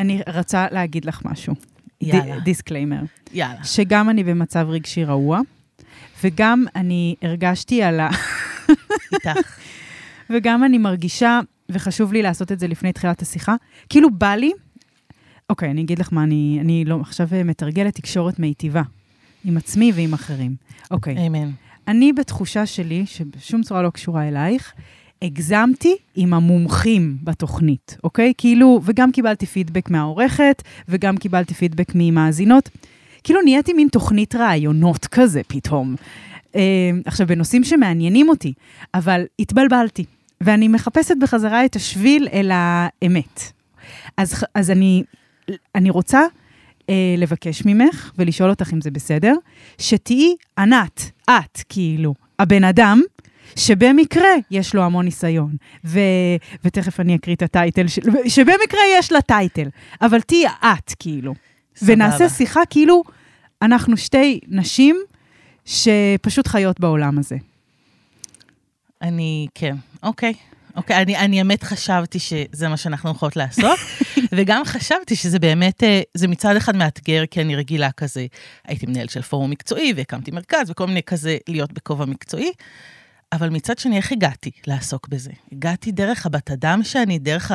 אני רוצה להגיד לך משהו. יאללה. disclaimer. יאללה. שגם אני במצב רגשי רעוע, וגם אני הרגשתי על ה... איתך. וגם אני מרגישה, וחשוב לי לעשות את זה לפני תחילת השיחה, כאילו בא לי, אוקיי, אני אגיד לך מה, אני, אני לא, עכשיו מתרגלת תקשורת מיטיבה, עם עצמי ועם אחרים. אוקיי, אמן. אני בתחושה שלי, שבשום צורה לא קשורה אלייך, הגזמתי עם המומחים בתוכנית, אוקיי? כאילו, וגם קיבלתי פידבק מהעורכת, וגם קיבלתי פידבק ממאזינות. כאילו נהייתי מין תוכנית רעיונות כזה פתאום. אה, עכשיו, בנושאים שמעניינים אותי, אבל התבלבלתי, ואני מחפשת בחזרה את השביל אל האמת. אז, אז אני, אני רוצה אה, לבקש ממך ולשאול אותך אם זה בסדר, שתהיי ענת, את, כאילו, הבן אדם, שבמקרה יש לו המון ניסיון, ו, ותכף אני אקריא את הטייטל, של, שבמקרה יש לה טייטל, אבל תהיי את, כאילו. סבבה. ונעשה שיחה כאילו אנחנו שתי נשים שפשוט חיות בעולם הזה. אני, כן, אוקיי. אוקיי, אני, אני אמת חשבתי שזה מה שאנחנו הולכות לעשות, וגם חשבתי שזה באמת, אה, זה מצד אחד מאתגר, כי אני רגילה כזה, הייתי מנהלת של פורום מקצועי, והקמתי מרכז, וכל מיני כזה להיות בכובע מקצועי, אבל מצד שני, איך הגעתי לעסוק בזה? הגעתי דרך הבת אדם שאני, דרך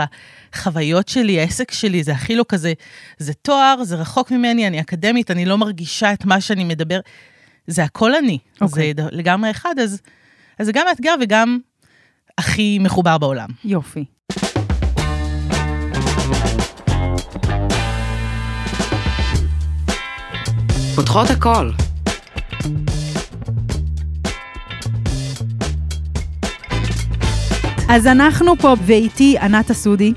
החוויות שלי, העסק שלי, זה הכי לא כזה, זה תואר, זה רחוק ממני, אני אקדמית, אני לא מרגישה את מה שאני מדבר, זה הכל אני. אוקיי. זה ד- לגמרי אחד, אז, אז זה גם מאתגר וגם הכי מחובר בעולם. יופי. פותחות הכל. אז אנחנו פה, ואיתי ענת אסודי,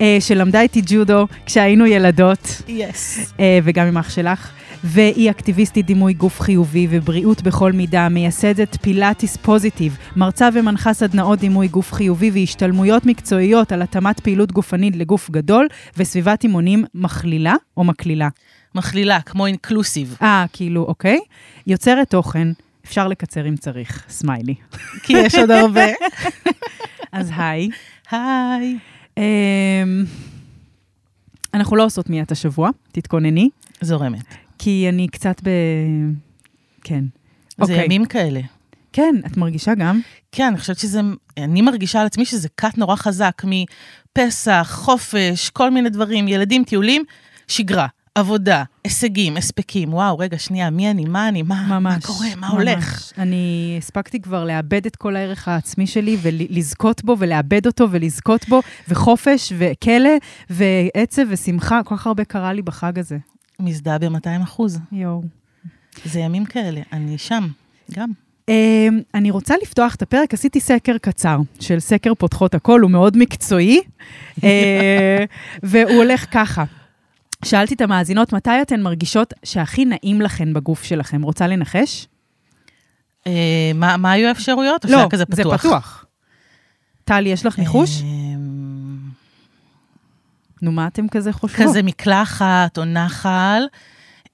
אה, שלמדה איתי ג'ודו כשהיינו ילדות, יס. אה, וגם עם אח שלך, והיא אקטיביסטית דימוי גוף חיובי ובריאות בכל מידה, מייסדת פילאטיס פוזיטיב, מרצה ומנחה סדנאות דימוי גוף חיובי והשתלמויות מקצועיות על התאמת פעילות גופנית לגוף גדול, וסביבת אימונים מכלילה או מקלילה. מכלילה, כמו אינקלוסיב. אה, כאילו, אוקיי. יוצרת תוכן, אפשר לקצר אם צריך, סמיילי. כי יש עוד הרבה. אז היי. היי. אמ, אנחנו לא עושות מיית השבוע, תתכונני, זורמת. כי אני קצת ב... כן. זה אוקיי. ימים כאלה. כן, את מרגישה גם? כן, אני חושבת שזה, אני מרגישה על עצמי שזה קאט נורא חזק מפסח, חופש, כל מיני דברים, ילדים, טיולים, שגרה, עבודה, הישגים, הספקים. וואו, רגע, שנייה, מי אני, מה אני, מה, ממש. מה קורה, מה ממש. הולך? אני הספקתי כבר לאבד את כל הערך העצמי שלי ולזכות בו ולאבד אותו ולזכות בו, וחופש וכלא ועצב ושמחה, כל כך הרבה קרה לי בחג הזה. מזדהה ב-200 אחוז. יואו. זה ימים כאלה, אני שם, גם. Um, אני רוצה לפתוח את הפרק, עשיתי סקר קצר של סקר פותחות הכל, הוא מאוד מקצועי, uh, והוא הולך ככה. שאלתי את המאזינות, מתי אתן מרגישות שהכי נעים לכן בגוף שלכם? רוצה לנחש? אה, מה, מה היו האפשרויות? לא, זה פתוח? פתוח. טלי, יש לך ניחוש? אמ, נו, מה אתם כזה חושבות? כזה מקלחת או נחל.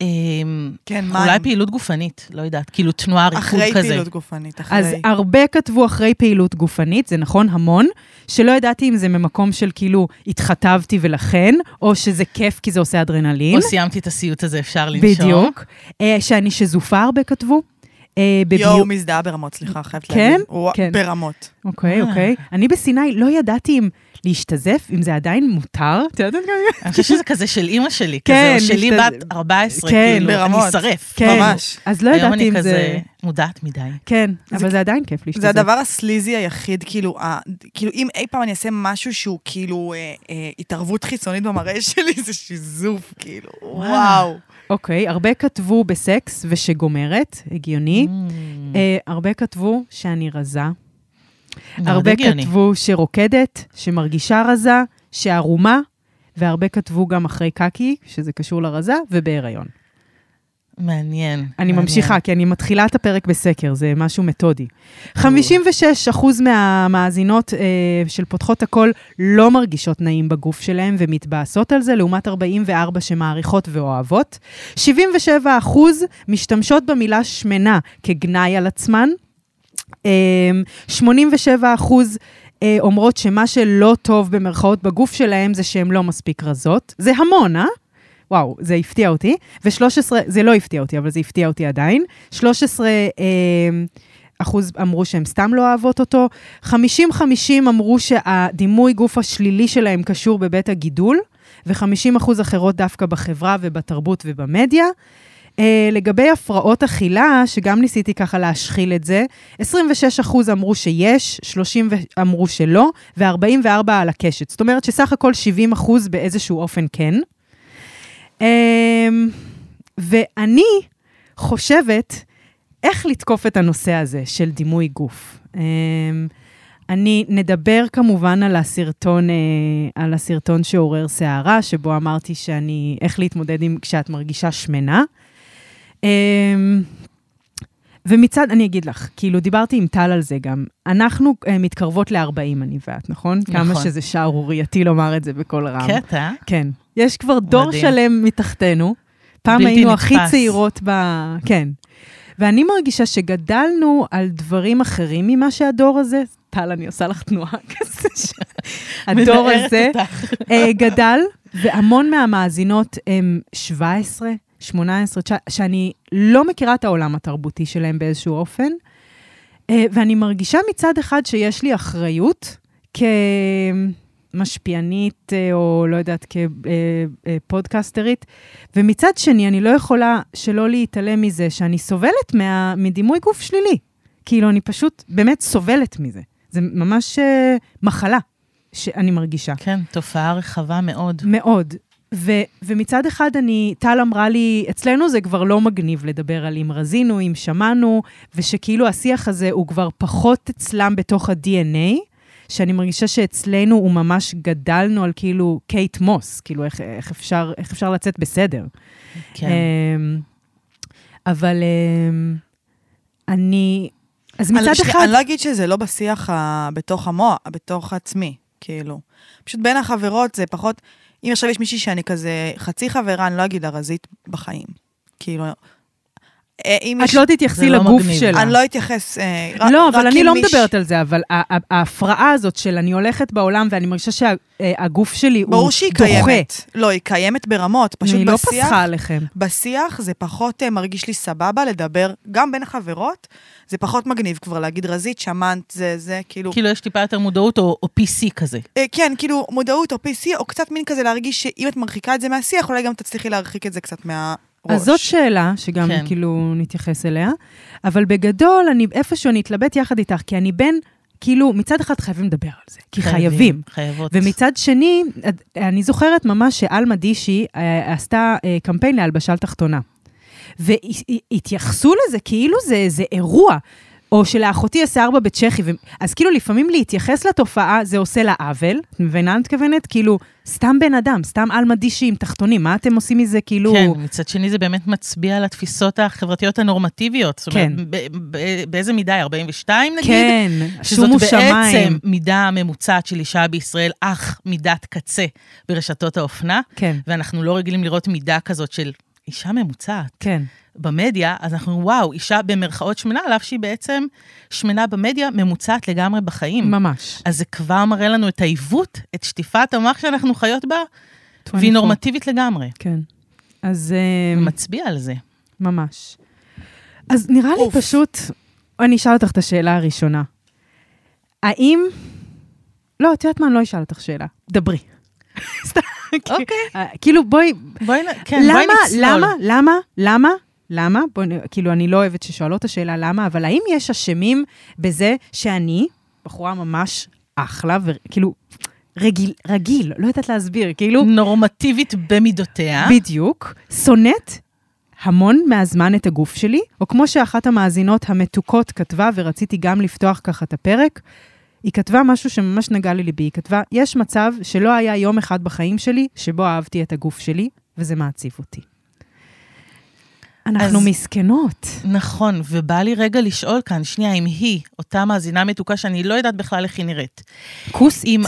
אמ, כן, מים. אולי פעילות גופנית, לא יודעת, כאילו תנועה, ריקוד אחרי כזה. פעילות גופנית, אחרי. אז הרבה כתבו אחרי פעילות גופנית, זה נכון, המון, שלא ידעתי אם זה ממקום של כאילו התחתבתי ולכן, או שזה כיף כי זה עושה אדרנלין. או סיימתי את הסיוט הזה, אפשר לנשום. בדיוק. אה, שאני שזופה הרבה כתבו. אה, בביו- יואו, מזדהה ברמות, סליחה, חייבת כן? להגיד. כן. ברמות. אוקיי, אה. אוקיי. אני בסיני לא ידעתי אם להשתזף, אם זה עדיין מותר. את יודעת גם? אני חושבת שזה כזה של אימא שלי, כן, כזה, או שלי בת 14, כן, כאילו, אני. אשרף. כן. ממש. אז לא היום ידעתי אני אם כזה זה... מודעת מדי. כן, זה- אבל זה עדיין כיף להשתזף. זה הדבר הסליזי היחיד, כאילו, ה, כאילו, אם אי פעם אני אעשה משהו שהוא כאילו אה, אה, התערבות חיצונית במראה שלי, זה שיזוף, כאילו, וואו. אוקיי, הרבה כתבו בסקס ושגומרת, הגיוני. Mm. אה, הרבה כתבו שאני רזה. הרבה הגיוני. כתבו שרוקדת, שמרגישה רזה, שערומה, והרבה כתבו גם אחרי קקי, שזה קשור לרזה, ובהיריון. מעניין. אני מעניין. ממשיכה, כי אני מתחילה את הפרק בסקר, זה משהו מתודי. 56% מהמאזינות אה, של פותחות הכל לא מרגישות נעים בגוף שלהם ומתבאסות על זה, לעומת 44 שמעריכות ואוהבות. 77% משתמשות במילה שמנה כגנאי על עצמן. אה, 87% אה, אומרות שמה שלא טוב במרכאות בגוף שלהם זה שהן לא מספיק רזות. זה המון, אה? וואו, זה הפתיע אותי. ו-13, זה לא הפתיע אותי, אבל זה הפתיע אותי עדיין. 13 אה, אחוז אמרו שהן סתם לא אוהבות אותו. 50-50 אמרו שהדימוי גוף השלילי שלהם קשור בבית הגידול, ו-50 אחוז אחרות דווקא בחברה ובתרבות ובמדיה. Uh, לגבי הפרעות אכילה, שגם ניסיתי ככה להשחיל את זה, 26 אחוז אמרו שיש, 30 אמרו שלא, ו-44 על הקשת. זאת אומרת שסך הכל 70 אחוז באיזשהו אופן כן. Um, ואני חושבת איך לתקוף את הנושא הזה של דימוי גוף. Um, אני נדבר כמובן על הסרטון, uh, על הסרטון שעורר סערה, שבו אמרתי שאני, איך להתמודד עם כשאת מרגישה שמנה. Um, ומצד, אני אגיד לך, כאילו, דיברתי עם טל על זה גם. אנחנו uh, מתקרבות ל-40, אני ואת, נכון? נכון. כמה שזה שערורייתי לומר את זה בקול רם. קטע. כן. יש כבר דור מדהים. שלם מתחתנו. פעם היינו הכי נתפס. צעירות ב... כן. ואני מרגישה שגדלנו על דברים אחרים ממה שהדור הזה, טל, אני עושה לך תנועה כזה, הדור הזה. אה, גדל, והמון מהמאזינות הם 17, 18, 19, שאני לא מכירה את העולם התרבותי שלהם באיזשהו אופן, אה, ואני מרגישה מצד אחד שיש לי אחריות כמשפיענית, אה, או לא יודעת, כפודקסטרית, ומצד שני, אני לא יכולה שלא להתעלם מזה שאני סובלת מה, מדימוי גוף שלילי. כאילו, אני פשוט באמת סובלת מזה. זה ממש אה, מחלה שאני מרגישה. כן, תופעה רחבה מאוד. מאוד. ו- ומצד אחד אני, טל אמרה לי, אצלנו זה כבר לא מגניב לדבר על אם רזינו, אם שמענו, ושכאילו השיח הזה הוא כבר פחות אצלם בתוך ה-DNA, שאני מרגישה שאצלנו הוא ממש גדלנו על כאילו קייט מוס, כאילו איך, איך, אפשר, איך אפשר לצאת בסדר. כן. אמ, אבל אמ, אני, אז מצד שנייה, אחד... אני לא אגיד שזה לא בשיח ה... בתוך המוח, בתוך עצמי, כאילו. פשוט בין החברות זה פחות... אם עכשיו יש מישהי שאני כזה חצי חברה, אני לא אגיד לה רזית בחיים. כאילו... אה, אם את יש... לא תתייחסי לא לגוף מגניב. שלה. אני לא אתייחס... אה, רק- לא, רק אבל אני לא מיש- מדברת על זה, אבל ההפרעה הזאת של אני הולכת בעולם ואני מרגישה שהגוף שלי הוא ברור שהיא דוחה. קיימת. לא, היא קיימת ברמות. פשוט אני לא בשיח... פסחה עליכם. בשיח זה פחות אה, מרגיש לי סבבה לדבר, גם בין החברות, זה פחות מגניב כבר להגיד רזית, שמנת, זה, זה, כאילו... כאילו יש טיפה יותר מודעות או או PC כזה. אה, כן, כאילו מודעות או PC, או קצת מין כזה להרגיש שאם את מרחיקה את זה מהשיח, אולי גם תצליחי להרחיק את זה קצת מהראש. אז זאת שאלה, שגם כן. כאילו נתייחס אליה, אבל בגדול, אני איפשהו אני אתלבט יחד איתך, כי אני בין, כאילו, מצד אחד חייבים לדבר על זה, כי חייבים. חייבות. ומצד שני, אני זוכרת ממש שעלמה דישי אה, עשתה אה, קמפיין להלבשה תחתונה. והתייחסו לזה כאילו זה איזה אירוע. או שלאחותי יש ארבע בצ'כי, ו... אז כאילו לפעמים להתייחס לתופעה זה עושה לה עוול, את מבינה מה אני מתכוונת? כאילו, סתם בן אדם, סתם עלמה דישי עם תחתונים, מה אתם עושים מזה כאילו... כן, מצד שני זה באמת מצביע על התפיסות החברתיות הנורמטיביות. זאת אומרת, כן. ב- ב- באיזה מידה היא? 42 נגיד? כן, שזאת שומו בעצם שמיים. מידה ממוצעת של אישה בישראל, אך מידת קצה ברשתות האופנה, כן, ואנחנו לא רגילים לראות מידה כזאת של אישה ממוצעת. כן. במדיה, אז אנחנו, וואו, אישה במרכאות שמנה, על אף שהיא בעצם שמנה במדיה, ממוצעת לגמרי בחיים. ממש. אז זה כבר מראה לנו את העיוות, את שטיפת המוח שאנחנו חיות בה, 24. והיא נורמטיבית לגמרי. כן. אז אה, מצביע על זה. ממש. אז נראה לי אוף. פשוט, אני אשאל אותך את השאלה הראשונה. האם... לא, את יודעת מה? אני לא אשאל אותך שאלה. דברי. סתם, אוקיי. אה, כאילו, בואי... בואי, כן, בואי נצלול. למה, למה, למה, למה? בואי, נ- כאילו, אני לא אוהבת ששואלות את השאלה למה, אבל האם יש אשמים בזה שאני, בחורה ממש אחלה, וכאילו, רגיל, רגיל, לא יודעת להסביר, כאילו, נורמטיבית במידותיה. בדיוק, שונאת המון מהזמן את הגוף שלי, או כמו שאחת המאזינות המתוקות כתבה, ורציתי גם לפתוח ככה את הפרק, היא כתבה משהו שממש נגע לליבי. היא כתבה, יש מצב שלא היה יום אחד בחיים שלי שבו אהבתי את הגוף שלי, וזה מעציב אותי. אנחנו אז- מסכנות. נכון, ובא לי רגע לשאול כאן, שנייה, אם היא, אותה מאזינה מתוקה שאני לא יודעת בכלל איך היא נראית, כוסית. אם,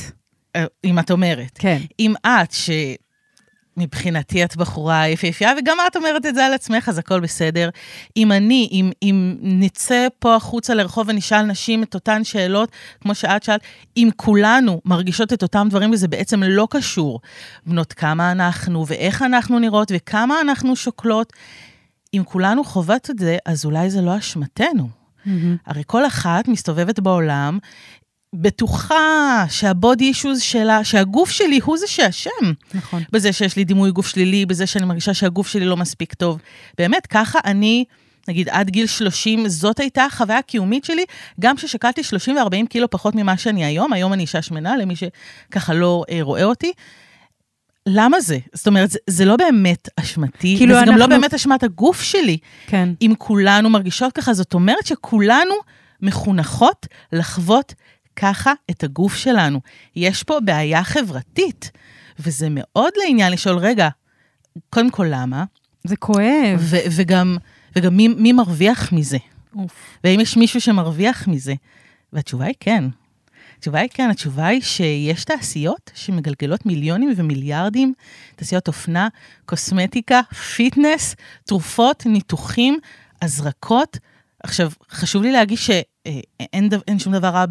אה, אם את אומרת, כן. אם את, ש... מבחינתי את בחורה יפהפייה, וגם את אומרת את זה על עצמך, אז הכל בסדר. אם אני, אם, אם נצא פה החוצה לרחוב ונשאל נשים את אותן שאלות, כמו שאת שאלת, אם כולנו מרגישות את אותם דברים, וזה בעצם לא קשור, בנות כמה אנחנו, ואיך אנחנו נראות, וכמה אנחנו שוקלות, אם כולנו חוות את זה, אז אולי זה לא אשמתנו. Mm-hmm. הרי כל אחת מסתובבת בעולם, בטוחה שהבודי אישוז שלה, שהגוף שלי הוא זה שאשם. נכון. בזה שיש לי דימוי גוף שלילי, בזה שאני מרגישה שהגוף שלי לא מספיק טוב. באמת, ככה אני, נגיד עד גיל 30, זאת הייתה החוויה הקיומית שלי, גם כששקלתי 30 ו-40 קילו פחות ממה שאני היום, היום אני אישה שמנה, למי שככה לא אה, רואה אותי. למה זה? זאת אומרת, זה, זה לא באמת אשמתי, כאילו וזה גם לא אנחנו- באמת אשמת הגוף שלי. כן. אם כולנו מרגישות ככה, זאת אומרת שכולנו מחונכות לחוות ככה את הגוף שלנו. יש פה בעיה חברתית, וזה מאוד לעניין לשאול, רגע, קודם כל למה? זה כואב. ו- וגם, וגם מי, מי מרוויח מזה? אוף. והאם יש מישהו שמרוויח מזה? והתשובה היא כן. התשובה היא כן, התשובה היא שיש תעשיות שמגלגלות מיליונים ומיליארדים, תעשיות אופנה, קוסמטיקה, fitness, תרופות, ניתוחים, הזרקות. עכשיו, חשוב לי להגיד שאין דו- שום דבר רע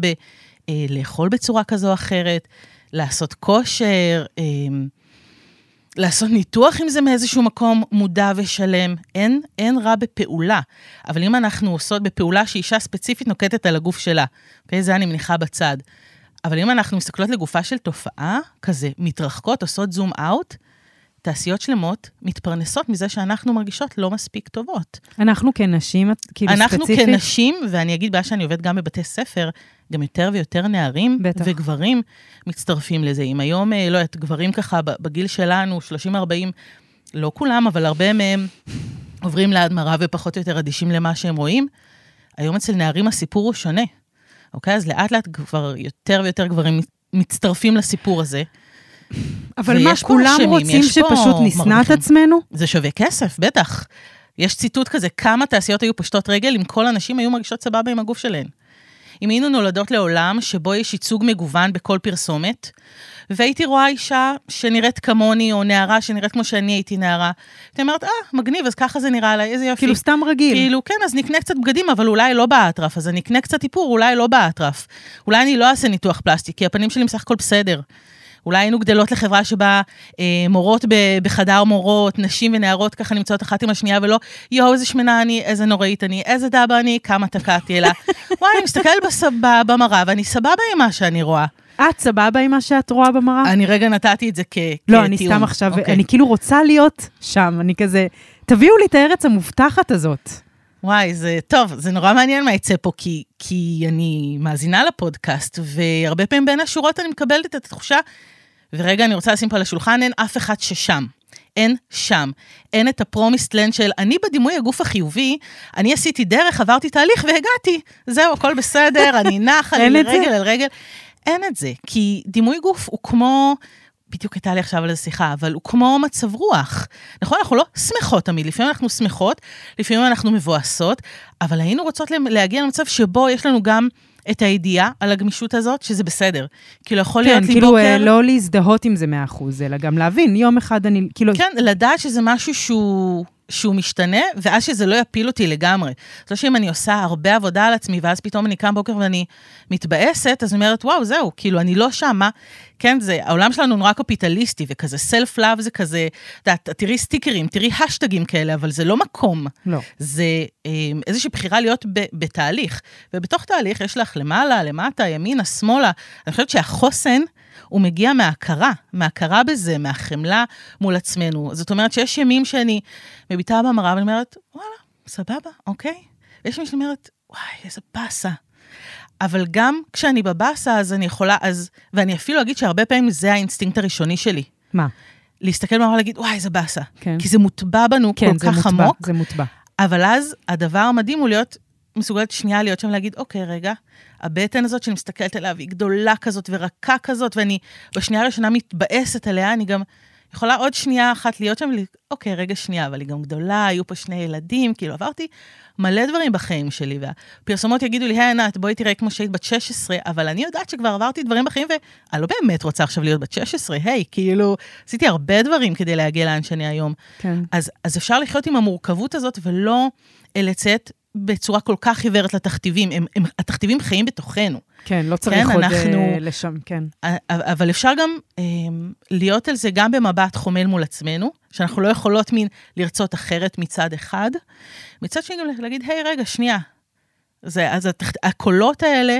בלאכול בצורה כזו או אחרת, לעשות כושר, אה, לעשות ניתוח אם זה מאיזשהו מקום מודע ושלם. אין, אין רע בפעולה. אבל אם אנחנו עושות בפעולה שאישה ספציפית נוקטת על הגוף שלה, אוקיי? זה אני מניחה בצד. אבל אם אנחנו מסתכלות לגופה של תופעה, כזה, מתרחקות, עושות זום אאוט, תעשיות שלמות מתפרנסות מזה שאנחנו מרגישות לא מספיק טובות. אנחנו כנשים, כאילו אנחנו ספציפית, כנשים, ואני אגיד בעיה שאני עובדת גם בבתי ספר, גם יותר ויותר נערים בטח. וגברים מצטרפים לזה. אם היום, אה, לא יודעת, גברים ככה בגיל שלנו, 30-40, לא כולם, אבל הרבה מהם עוברים להדמרה ופחות או יותר אדישים למה שהם רואים, היום אצל נערים הסיפור הוא שונה. אוקיי? אז לאט לאט כבר יותר ויותר גברים מצטרפים לסיפור הזה. אבל מה, כולם אשמים, רוצים שפשוט נשנא את. עצמנו? זה שווה כסף, בטח. יש ציטוט כזה, כמה תעשיות היו פושטות רגל אם כל הנשים היו מרגישות סבבה עם הגוף שלהן. אם היינו נולדות לעולם שבו יש ייצוג מגוון בכל פרסומת, והייתי רואה אישה שנראית כמוני, או נערה שנראית כמו שאני הייתי נערה, הייתי אומרת, אה, מגניב, אז ככה זה נראה עליי, איזה יופי. כאילו סתם רגיל. כאילו, כן, אז נקנה קצת בגדים, אבל אולי לא באטרף, אז אני אקנה קצת איפור, אולי לא באטרף. אולי אני לא אעשה ניתוח פלסטי, כי הפנים שלי בסך הכל בסדר. אולי היינו גדלות לחברה שבה אה, מורות ב, בחדר מורות, נשים ונערות ככה נמצאות אחת עם השנייה, ולא, יואו, איזה שמנה אני, איזה נוראית אני, איזה דבה אני, כמה תקעתי, אלא, וואי, אני מסתכלת במראה, ואני סבבה עם מה שאני רואה. את סבבה עם מה שאת רואה במראה? אני רגע נתתי את זה כ... לא, אני כטיעון. סתם עכשיו, אוקיי. אני כאילו רוצה להיות שם, אני כזה, תביאו לי את הארץ המובטחת הזאת. וואי, זה טוב, זה נורא מעניין מה יצא פה, כי, כי אני מאזינה לפודקאסט, והרבה פעמים בין השורות אני מקבלת את התחושה, ורגע, אני רוצה לשים פה על השולחן, אין אף אחד ששם. אין שם. אין את הפרומיסט לנד של אני בדימוי הגוף החיובי, אני עשיתי דרך, עברתי תהליך והגעתי. זהו, הכל בסדר, אני נחה זה? לרגל על רגל. אין את זה, כי דימוי גוף הוא כמו... בדיוק הייתה לי עכשיו על זה שיחה, אבל הוא כמו מצב רוח. נכון, אנחנו לא שמחות תמיד, לפעמים אנחנו שמחות, לפעמים אנחנו מבואסות, אבל היינו רוצות להגיע למצב שבו יש לנו גם את הידיעה על הגמישות הזאת, שזה בסדר. כאילו, יכול להיות כן, לי כאילו בוקר... אה, לא להזדהות עם זה 100%, אלא גם להבין, יום אחד אני, כאילו, כן, לדעת שזה משהו שהוא, שהוא משתנה, ואז שזה לא יפיל אותי לגמרי. זה שאם אני עושה הרבה עבודה על עצמי, ואז פתאום אני קם בוקר ואני מתבאסת, אז אני אומרת, וואו, זהו, כאילו, אני לא שם, מה... כן, זה, העולם שלנו נורא קפיטליסטי, וכזה סלף לאב זה כזה, את יודעת, תראי סטיקרים, תראי השטגים כאלה, אבל זה לא מקום. לא. זה אה, איזושהי בחירה להיות ב, בתהליך. ובתוך תהליך יש לך למעלה, למטה, ימינה, שמאלה. אני חושבת שהחוסן, הוא מגיע מההכרה, מההכרה בזה, מהחמלה מול עצמנו. זאת אומרת שיש ימים שאני מביטה במראה ואני אומרת, וואלה, סבבה, אוקיי. ויש ימים שאני אומרת, וואי, איזה באסה. אבל גם כשאני בבאסה, אז אני יכולה, אז, ואני אפילו אגיד שהרבה פעמים זה האינסטינקט הראשוני שלי. מה? להסתכל במראה ולהגיד, וואי, איזה באסה. כן. כי זה מוטבע בנו כן, כל כך מוטבע, עמוק, זה מוטבע. אבל אז הדבר המדהים הוא להיות מסוגלת שנייה להיות שם ולהגיד, אוקיי, רגע, הבטן הזאת שאני מסתכלת עליה, והיא גדולה כזאת ורכה כזאת, ואני בשנייה הראשונה מתבאסת עליה, אני גם יכולה עוד שנייה אחת להיות שם, אוקיי, רגע שנייה, אבל היא גם גדולה, היו פה שני ילדים, כאילו עברתי מלא דברים בחיים שלי, והפרסומות יגידו לי, היי ענת, בואי תראה כמו שהיית בת 16, אבל אני יודעת שכבר עברתי דברים בחיים, ואני לא באמת רוצה עכשיו להיות בת 16, היי, כאילו, עשיתי הרבה דברים כדי להגיע לאן שאני היום. כן. אז, אז אפשר לחיות עם המורכבות הזאת ולא לצאת בצורה כל כך עיוורת לתכתיבים. הם, הם, התכתיבים חיים בתוכנו. כן, לא צריך כן, עוד אנחנו- אה, לשם, כן. אבל אפשר גם אה, להיות על זה גם במבט חומל מול עצמנו, שאנחנו לא יכולות מין לרצות אחרת מצד אחד. מצד שני גם להגיד, היי, רגע, שנייה. זה, אז התכ... הקולות האלה,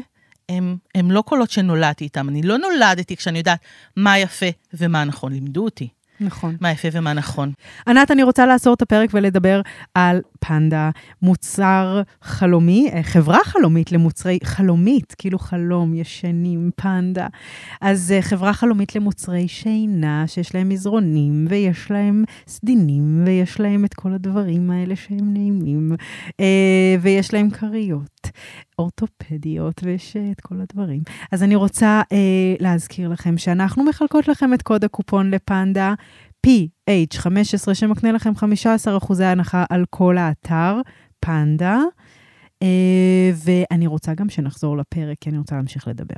הם, הם לא קולות שנולדתי איתם. אני לא נולדתי כשאני יודעת מה יפה ומה נכון. לימדו אותי נכון. מה יפה ומה נכון. ענת, אני רוצה לעצור את הפרק ולדבר על פנדה, מוצר חלומי, אה, חברה חלומית למוצרי, חלומית, כאילו חלום, ישנים, פנדה. אז אה, חברה חלומית למוצרי שינה, שיש להם מזרונים, ויש להם סדינים, ויש להם את כל הדברים האלה שהם נעימים, אה, ויש להם כריות. אורתופדיות, ויש את כל הדברים. אז אני רוצה אה, להזכיר לכם שאנחנו מחלקות לכם את קוד הקופון לפנדה, PH15, שמקנה לכם 15% הנחה על כל האתר, פנדה. אה, ואני רוצה גם שנחזור לפרק, כי אני רוצה להמשיך לדבר.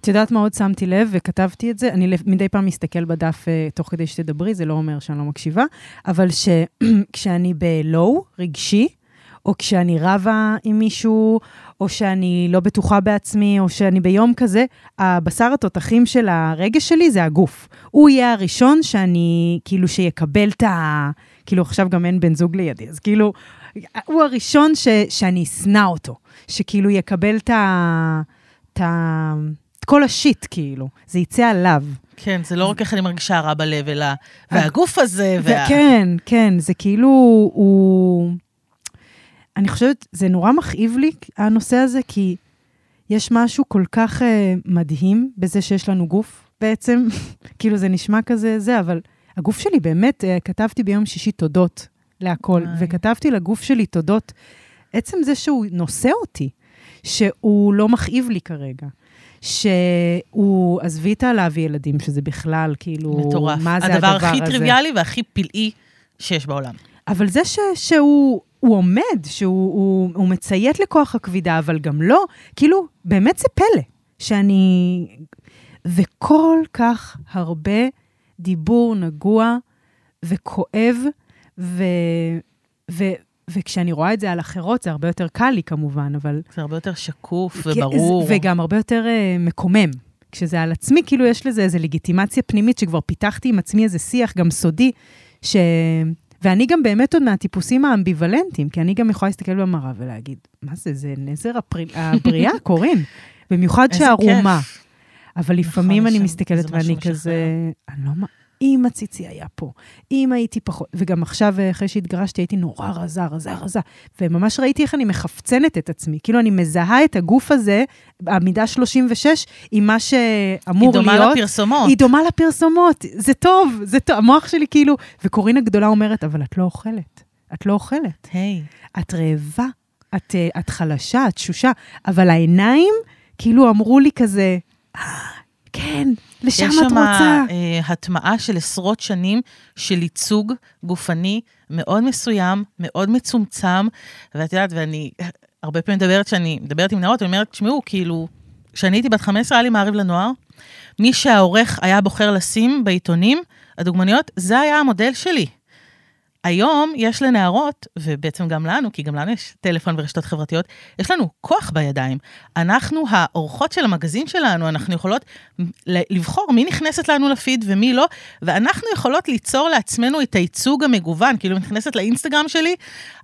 את יודעת מה עוד שמתי לב, וכתבתי את זה, אני מדי פעם מסתכל בדף אה, תוך כדי שתדברי, זה לא אומר שאני לא מקשיבה, אבל שכשאני בלואו, רגשי, או כשאני רבה עם מישהו, או שאני לא בטוחה בעצמי, או שאני ביום כזה, הבשר התותחים של הרגש שלי זה הגוף. הוא יהיה הראשון שאני, כאילו, שיקבל את ה... כאילו, עכשיו גם אין בן זוג לידי, אז כאילו, הוא הראשון ש, שאני אשנא אותו, שכאילו יקבל את ה... את ה... את כל השיט, כאילו. זה יצא עליו. כן, זה לא רק איך אני מרגישה רע בלב, אלא... והגוף הזה, וה... כן, כן, זה כאילו, הוא... אני חושבת, זה נורא מכאיב לי, הנושא הזה, כי יש משהו כל כך uh, מדהים בזה שיש לנו גוף, בעצם. כאילו, זה נשמע כזה זה, אבל הגוף שלי באמת, uh, כתבתי ביום שישי תודות להכל, וואי. וכתבתי לגוף שלי תודות. עצם זה שהוא נושא אותי, שהוא לא מכאיב לי כרגע. שהוא, עזבי את הלהביא ילדים, שזה בכלל, כאילו, מטורף. מה זה הדבר הדבר הכי הזה? טריוויאלי והכי פלאי שיש בעולם. אבל זה ש, שהוא הוא עומד, שהוא הוא, הוא מציית לכוח הכבידה, אבל גם לא, כאילו, באמת זה פלא, שאני... וכל כך הרבה דיבור נגוע וכואב, ו, ו, וכשאני רואה את זה על אחרות, זה הרבה יותר קל לי כמובן, אבל... זה הרבה יותר שקוף וברור. וגם הרבה יותר uh, מקומם. כשזה על עצמי, כאילו יש לזה איזו לגיטימציה פנימית שכבר פיתחתי עם עצמי איזה שיח, גם סודי, ש... ואני גם באמת עוד מהטיפוסים האמביוולנטיים, כי אני גם יכולה להסתכל במראה ולהגיד, מה זה, זה נזר הפרי... הבריאה, קורין. במיוחד שערומה. אבל לפעמים נכון, אני מסתכלת ואני כזה. אני לא... אם הציצי היה פה, אם הייתי פחות, וגם עכשיו, אחרי שהתגרשתי, הייתי נורא רזה, רזה, רזה, וממש ראיתי איך אני מחפצנת את עצמי. כאילו, אני מזהה את הגוף הזה, המידה 36, עם מה שאמור היא להיות. דומה לפרסומות. היא דומה לפרסומות, זה טוב, זה טוב. המוח שלי כאילו, וקורין הגדולה אומרת, אבל את לא אוכלת, את לא אוכלת. היי, את רעבה, את, אה, את חלשה, את תשושה, אבל העיניים כאילו אמרו לי כזה, "אה, כן, לשם יש את שם רוצה. אה, הטמעה של עשרות שנים של ייצוג גופני מאוד מסוים, מאוד מצומצם, ואת יודעת, ואני הרבה פעמים מדברת, שאני מדברת עם נערות, אני אומרת, תשמעו, כאילו, כשאני הייתי בת 15, היה לי מעריב לנוער, מי שהעורך היה בוחר לשים בעיתונים, הדוגמניות, זה היה המודל שלי. היום יש לנערות, ובעצם גם לנו, כי גם לנו יש טלפון ורשתות חברתיות, יש לנו כוח בידיים. אנחנו האורחות של המגזין שלנו, אנחנו יכולות לבחור מי נכנסת לנו לפיד ומי לא, ואנחנו יכולות ליצור לעצמנו את הייצוג המגוון. כאילו, אם נכנסת לאינסטגרם שלי,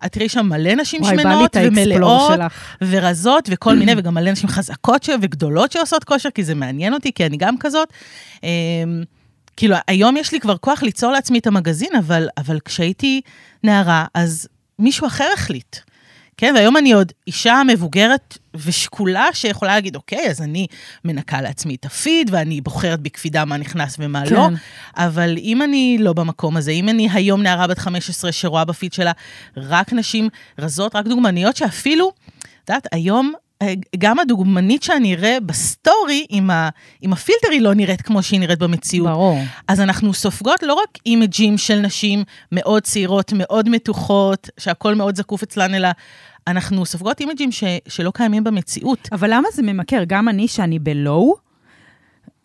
את תראי שם מלא נשים וואי, שמנות ומלאות. ורזות וכל מיני, וגם מלא נשים חזקות. וגדולות שעושות כושר, כי זה מעניין אותי, כי אני גם כזאת. כאילו, היום יש לי כבר כוח ליצור לעצמי את המגזין, אבל, אבל כשהייתי נערה, אז מישהו אחר החליט. כן, והיום אני עוד אישה מבוגרת ושקולה שיכולה להגיד, אוקיי, אז אני מנקה לעצמי את הפיד, ואני בוחרת בקפידה מה נכנס ומה כן. לא, אבל אם אני לא במקום הזה, אם אני היום נערה בת 15 שרואה בפיד שלה רק נשים רזות, רק דוגמניות, שאפילו, את יודעת, היום גם הדוגמנית שאני אראה בסטורי, עם, ה, עם הפילטר היא לא נראית כמו שהיא נראית במציאות. ברור. אז אנחנו סופגות לא רק אימג'ים של נשים מאוד צעירות, מאוד מתוחות, שהכל מאוד זקוף אצלן, אלא אנחנו סופגות אימג'ים ש, שלא קיימים במציאות. אבל למה זה ממכר? גם אני, שאני ב low,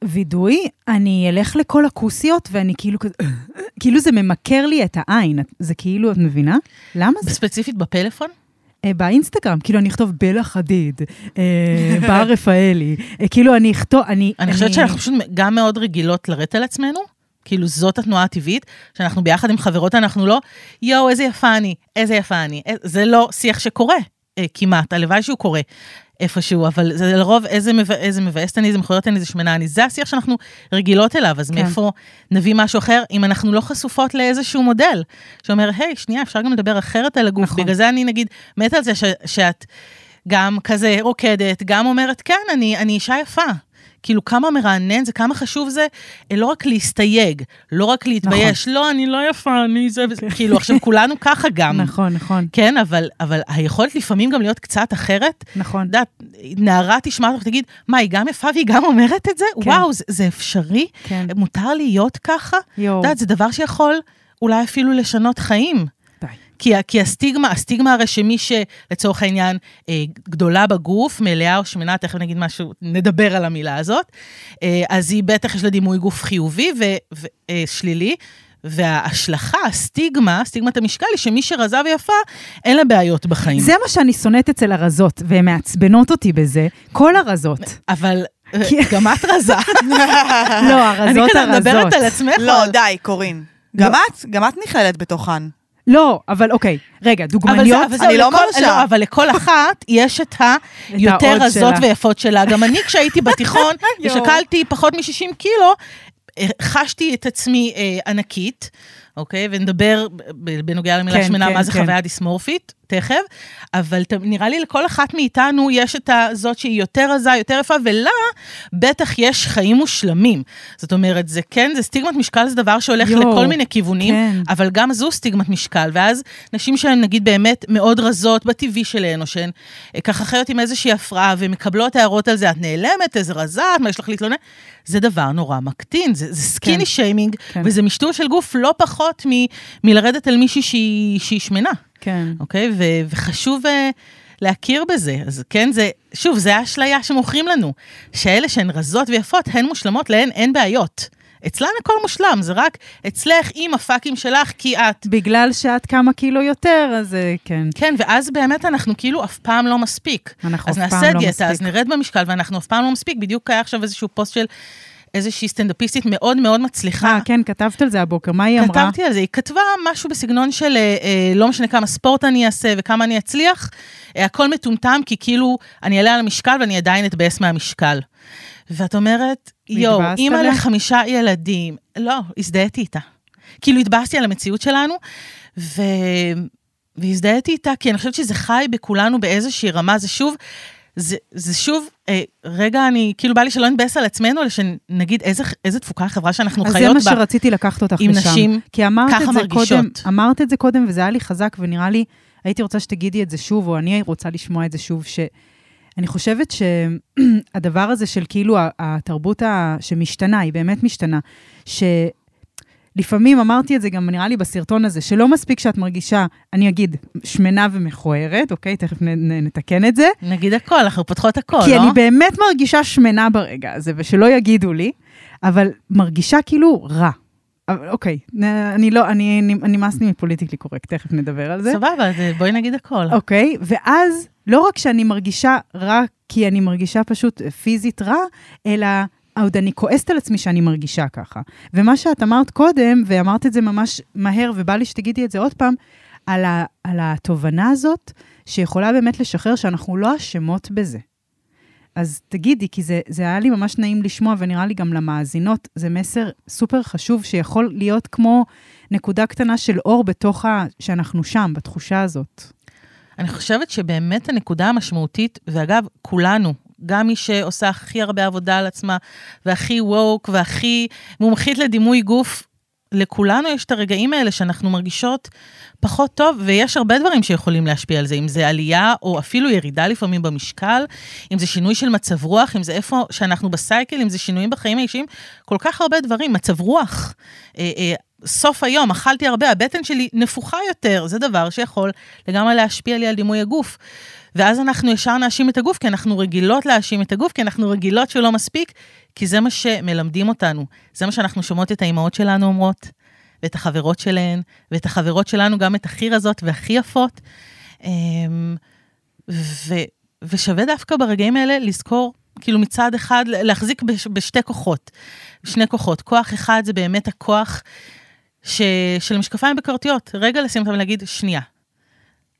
וידוי, אני אלך לכל הכוסיות ואני כאילו כזה, כאילו זה ממכר לי את העין. זה כאילו, את מבינה? למה זה? ספציפית בפלאפון? אה, באינסטגרם, כאילו אני אכתוב בלה חדיד, אה, בר רפאלי, אה, כאילו אני אכתוב, אני... אני חושבת שאנחנו פשוט גם מאוד רגילות לרדת על עצמנו. כאילו זאת התנועה הטבעית, שאנחנו ביחד עם חברות, אנחנו לא, יואו, איזה יפה אני, איזה יפה אני. זה לא שיח שקורה, כמעט, הלוואי שהוא קורה איפשהו, אבל זה לרוב איזה, מבא, איזה מבאסת אני, איזה מכוערת אני, איזה שמנה אני, זה השיח שאנחנו רגילות אליו, אז כן. מאיפה נביא משהו אחר, אם אנחנו לא חשופות לאיזשהו מודל, שאומר, היי, שנייה, אפשר גם לדבר אחרת על הגוף, נכון. בגלל זה אני נגיד מתה על זה ש, שאת גם כזה רוקדת, גם אומרת, כן, אני, אני אישה יפה. כאילו כמה מרענן זה, כמה חשוב זה, אה, לא רק להסתייג, לא רק להתבייש, נכון. לא, אני לא יפה, אני זה וזה, כאילו עכשיו כולנו ככה גם. נכון, נכון, כן, אבל, אבל היכולת לפעמים גם להיות קצת אחרת, נכון. את יודעת, נערה תשמע אותך ותגיד, מה, היא גם יפה והיא גם אומרת את זה? כן. וואו, זה, זה אפשרי? כן. מותר להיות ככה? את יואו, יודעת, זה דבר שיכול אולי אפילו לשנות חיים. כי, כי הסטיגמה, הסטיגמה הרי שמי שלצורך העניין אה, גדולה בגוף, מלאה או שמנה, תכף נגיד משהו, נדבר על המילה הזאת, אה, אז היא בטח יש לה דימוי גוף חיובי ושלילי. וההשלכה, הסטיגמה, סטיגמת המשקל, היא שמי שרזה ויפה, אין לה בעיות בחיים. זה מה שאני שונאת אצל הרזות, והן מעצבנות אותי בזה, כל הרזות. אבל אה, גם את רזה. לא, הרזות אני כזה הרזות. מדברת על עצמך. לא, די, קורין. גם את, גם את נכללת בתוכן. לא, אבל אוקיי, רגע, אבל זה- דוגמניות, אבל אני לא מרשה. לא, אבל לכל אחת יש את היותר רזות שלה. ויפות שלה. גם אני, כשהייתי בתיכון. ושקלתי פחות מ-60 קילו, חשתי את עצמי אה, ענקית, אוקיי? ונדבר בנוגע למילה כן, שמנה, כן, מה זה כן. חוויה דיסמורפית, תכף. אבל נראה לי לכל אחת מאיתנו יש את הזאת שהיא יותר רזה, יותר יפה, ולה בטח יש חיים מושלמים. זאת אומרת, זה כן, זה סטיגמת משקל, זה דבר שהולך יואו, לכל מיני כיוונים. כן. אבל גם זו סטיגמת משקל, ואז נשים שהן נגיד באמת מאוד רזות בטבעי שלהן, או שהן אה, ככה חיות עם איזושהי הפרעה, ומקבלות הערות על זה, את נעלמת, איזה רזה, מה יש לך להתלונן? זה דבר נורא מקטין, זה, זה סקיני כן. שיימינג, כן. וזה משטור של גוף לא פחות מ, מלרדת על מישהי שהיא שמנה, כן. אוקיי? ו, וחשוב... אה, להכיר בזה, אז כן, זה, שוב, זה האשליה שמוכרים לנו, שאלה שהן רזות ויפות, הן מושלמות, להן אין בעיות. אצלן הכל מושלם, זה רק אצלך עם הפאקים שלך, כי את. בגלל שאת כמה קילו יותר, אז אה, כן. כן, ואז באמת אנחנו כאילו אף פעם לא מספיק. אנחנו אז אף פעם נעשה לא דיאטה, אז מספיק. נרד במשקל, ואנחנו אף פעם לא מספיק. בדיוק היה עכשיו איזשהו פוסט של איזושהי סטנדאפיסטית מאוד מאוד מצליחה. אה, כן, כתבת על זה הבוקר, מה היא אמרה? כתבתי על זה, היא כתבה משהו בסגנון של אה, אה, לא משנה כמה ספורט אני אעשה וכמה אני אצליח, אה, הכל מטומטם, כי כאילו אני אעלה על המשקל ואני עדיין אתבאס מהמשקל. ואת אומרת, יואו, אימא? לחמישה ילדים, לא, הזדהיתי איתה. כאילו התבאסתי על המציאות שלנו, ו... והזדהיתי איתה, כי אני חושבת שזה חי בכולנו באיזושהי רמה, זה שוב, זה, זה שוב, אה, רגע, אני, כאילו בא לי שלא נתבאס על עצמנו, אלא שנגיד איזה, איזה תפוקה החברה שאנחנו אז זה חיות מה בה. שרציתי לקחת אותך עם לשם. נשים כי אמרת ככה את זה מרגישות. קודם, אמרת את זה קודם, וזה היה לי חזק, ונראה לי, הייתי רוצה שתגידי את זה שוב, או אני רוצה לשמוע את זה שוב, שאני חושבת שהדבר הזה של כאילו התרבות ה- שמשתנה, היא באמת משתנה, שלפעמים אמרתי את זה גם נראה לי בסרטון הזה, שלא מספיק שאת מרגישה, אני אגיד, שמנה ומכוערת, אוקיי? תכף נ- נ- נתקן את זה. נגיד הכל, אנחנו פותחות הכל, כי לא? אני באמת מרגישה שמנה ברגע הזה, ושלא יגידו לי, אבל מרגישה כאילו רע. אבל אוקיי, אני לא, אני אני- נמאס לי מפוליטיקלי קורקט, תכף נדבר על זה. סבבה, אז בואי נגיד הכל. אוקיי, ואז לא רק שאני מרגישה רע כי אני מרגישה פשוט פיזית רע, אלא עוד אני כועסת על עצמי שאני מרגישה ככה. ומה שאת אמרת קודם, ואמרת את זה ממש מהר, ובא לי שתגידי את זה עוד פעם, על, ה, על התובנה הזאת, שיכולה באמת לשחרר שאנחנו לא אשמות בזה. אז תגידי, כי זה, זה היה לי ממש נעים לשמוע, ונראה לי גם למאזינות, זה מסר סופר חשוב, שיכול להיות כמו נקודה קטנה של אור בתוך ה... שאנחנו שם, בתחושה הזאת. אני חושבת שבאמת הנקודה המשמעותית, ואגב, כולנו, גם מי שעושה הכי הרבה עבודה על עצמה, והכי ווק, והכי מומחית לדימוי גוף, לכולנו יש את הרגעים האלה שאנחנו מרגישות פחות טוב, ויש הרבה דברים שיכולים להשפיע על זה, אם זה עלייה או אפילו ירידה לפעמים במשקל, אם זה שינוי של מצב רוח, אם זה איפה שאנחנו בסייקל, אם זה שינויים בחיים האישיים, כל כך הרבה דברים, מצב רוח. אה, אה, סוף היום, אכלתי הרבה, הבטן שלי נפוחה יותר, זה דבר שיכול לגמרי להשפיע לי על דימוי הגוף. ואז אנחנו ישר נאשים את הגוף, כי אנחנו רגילות להאשים את הגוף, כי אנחנו רגילות שהוא לא מספיק, כי זה מה שמלמדים אותנו. זה מה שאנחנו שומעות את האימהות שלנו אומרות, ואת החברות שלהן, ואת החברות שלנו, גם את הכי רזות והכי יפות. אמ, ו, ושווה דווקא ברגעים האלה לזכור, כאילו מצד אחד, להחזיק בש, בשתי כוחות, שני כוחות. כוח אחד זה באמת הכוח ש, של משקפיים בקרטיות. רגע לשים אותם ולהגיד, שנייה,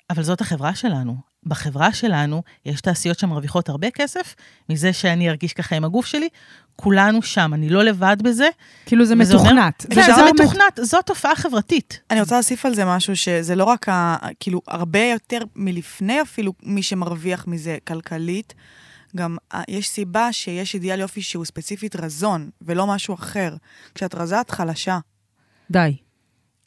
אבל זאת החברה שלנו. בחברה שלנו יש תעשיות שמרוויחות הרבה כסף מזה שאני ארגיש ככה עם הגוף שלי. כולנו שם, אני לא לבד בזה. כאילו זה וזה אומר- מתוכנת. כן, זה מתוכנת, זו תופעה חברתית. אני רוצה להוסיף על זה משהו, שזה לא רק, ה, כאילו, הרבה יותר מלפני אפילו מי שמרוויח מזה כלכלית, גם ה- יש סיבה שיש אידיאל יופי שהוא ספציפית רזון, ולא משהו אחר. כשאת רזה, את חלשה. די.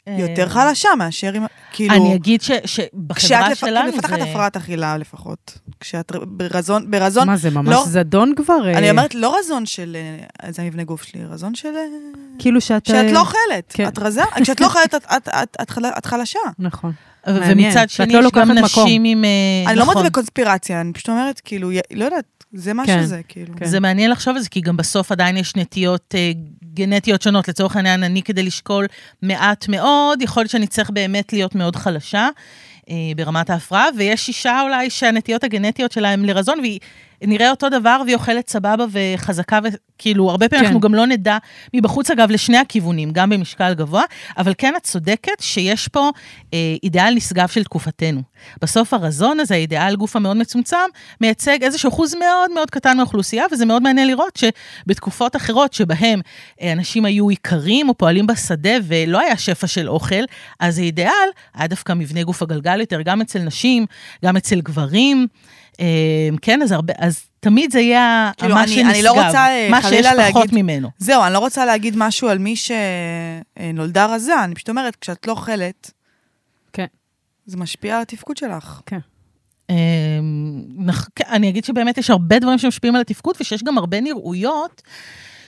יותר חלשה מאשר אם, כאילו... אה, אני אגיד ש- שבחברה כשאת לפ... שלנו זה... מפתחת הפרעת אכילה לפחות. כשאת ברזון, ברזון, מה זה, ממש לא- זדון כבר? אה, אני אומרת לא רזון של, אה, זה המבנה גוף שלי, רזון של... אה, כאילו שאת... שאת אה, לא אוכלת, כן. את רזה, כשאת לא אוכלת את- את- את- את את חלשה. נכון. ומצד שני, לא יש גם מקום. נשים עם... אה, אני לא אומרת נכון. את זה בקונספירציה, אני פשוט אומרת, כאילו, לא יודעת, זה מה כן, שזה, כאילו. כן. זה מעניין לחשוב על זה, כי גם בסוף עדיין יש נטיות אה, גנטיות שונות. לצורך העניין, אני כדי לשקול מעט מאוד, יכול להיות שאני צריך באמת להיות מאוד חלשה אה, ברמת ההפרעה, ויש אישה אולי שהנטיות הגנטיות שלה הן לרזון, והיא נראה אותו דבר, והיא אוכלת סבבה וחזקה, וכאילו, הרבה פעמים כן. אנחנו גם לא נדע מבחוץ, אגב, לשני הכיוונים, גם במשקל גבוה, אבל כן, את צודקת שיש פה אה, אידיאל נשגב של תקופתנו. בסוף הרזון הזה, האידיאל גוף המאוד מצומצם, מייצג איזשהו אחוז מאוד מאוד קטן מהאוכלוסייה, וזה מאוד מעניין לראות שבתקופות אחרות שבהם אה, אנשים היו איכרים או פועלים בשדה ולא היה שפע של אוכל, אז האידיאל היה דווקא מבנה גוף הגלגל יותר, גם אצל נשים, גם אצל גברים. אה, כן, אז, הרבה, אז תמיד זה יהיה כאילו, מה אני- שנשגב, אני לא רוצה, אה, מה שיש פחות להגיד- ממנו. זהו, אני לא רוצה להגיד משהו על מי שנולדה רזה, אני פשוט אומרת, כשאת לא אוכלת, כן. זה משפיע על התפקוד שלך. אמ, נכ- כן, אני אגיד שבאמת יש הרבה דברים שמשפיעים על התפקוד, ושיש גם הרבה נראויות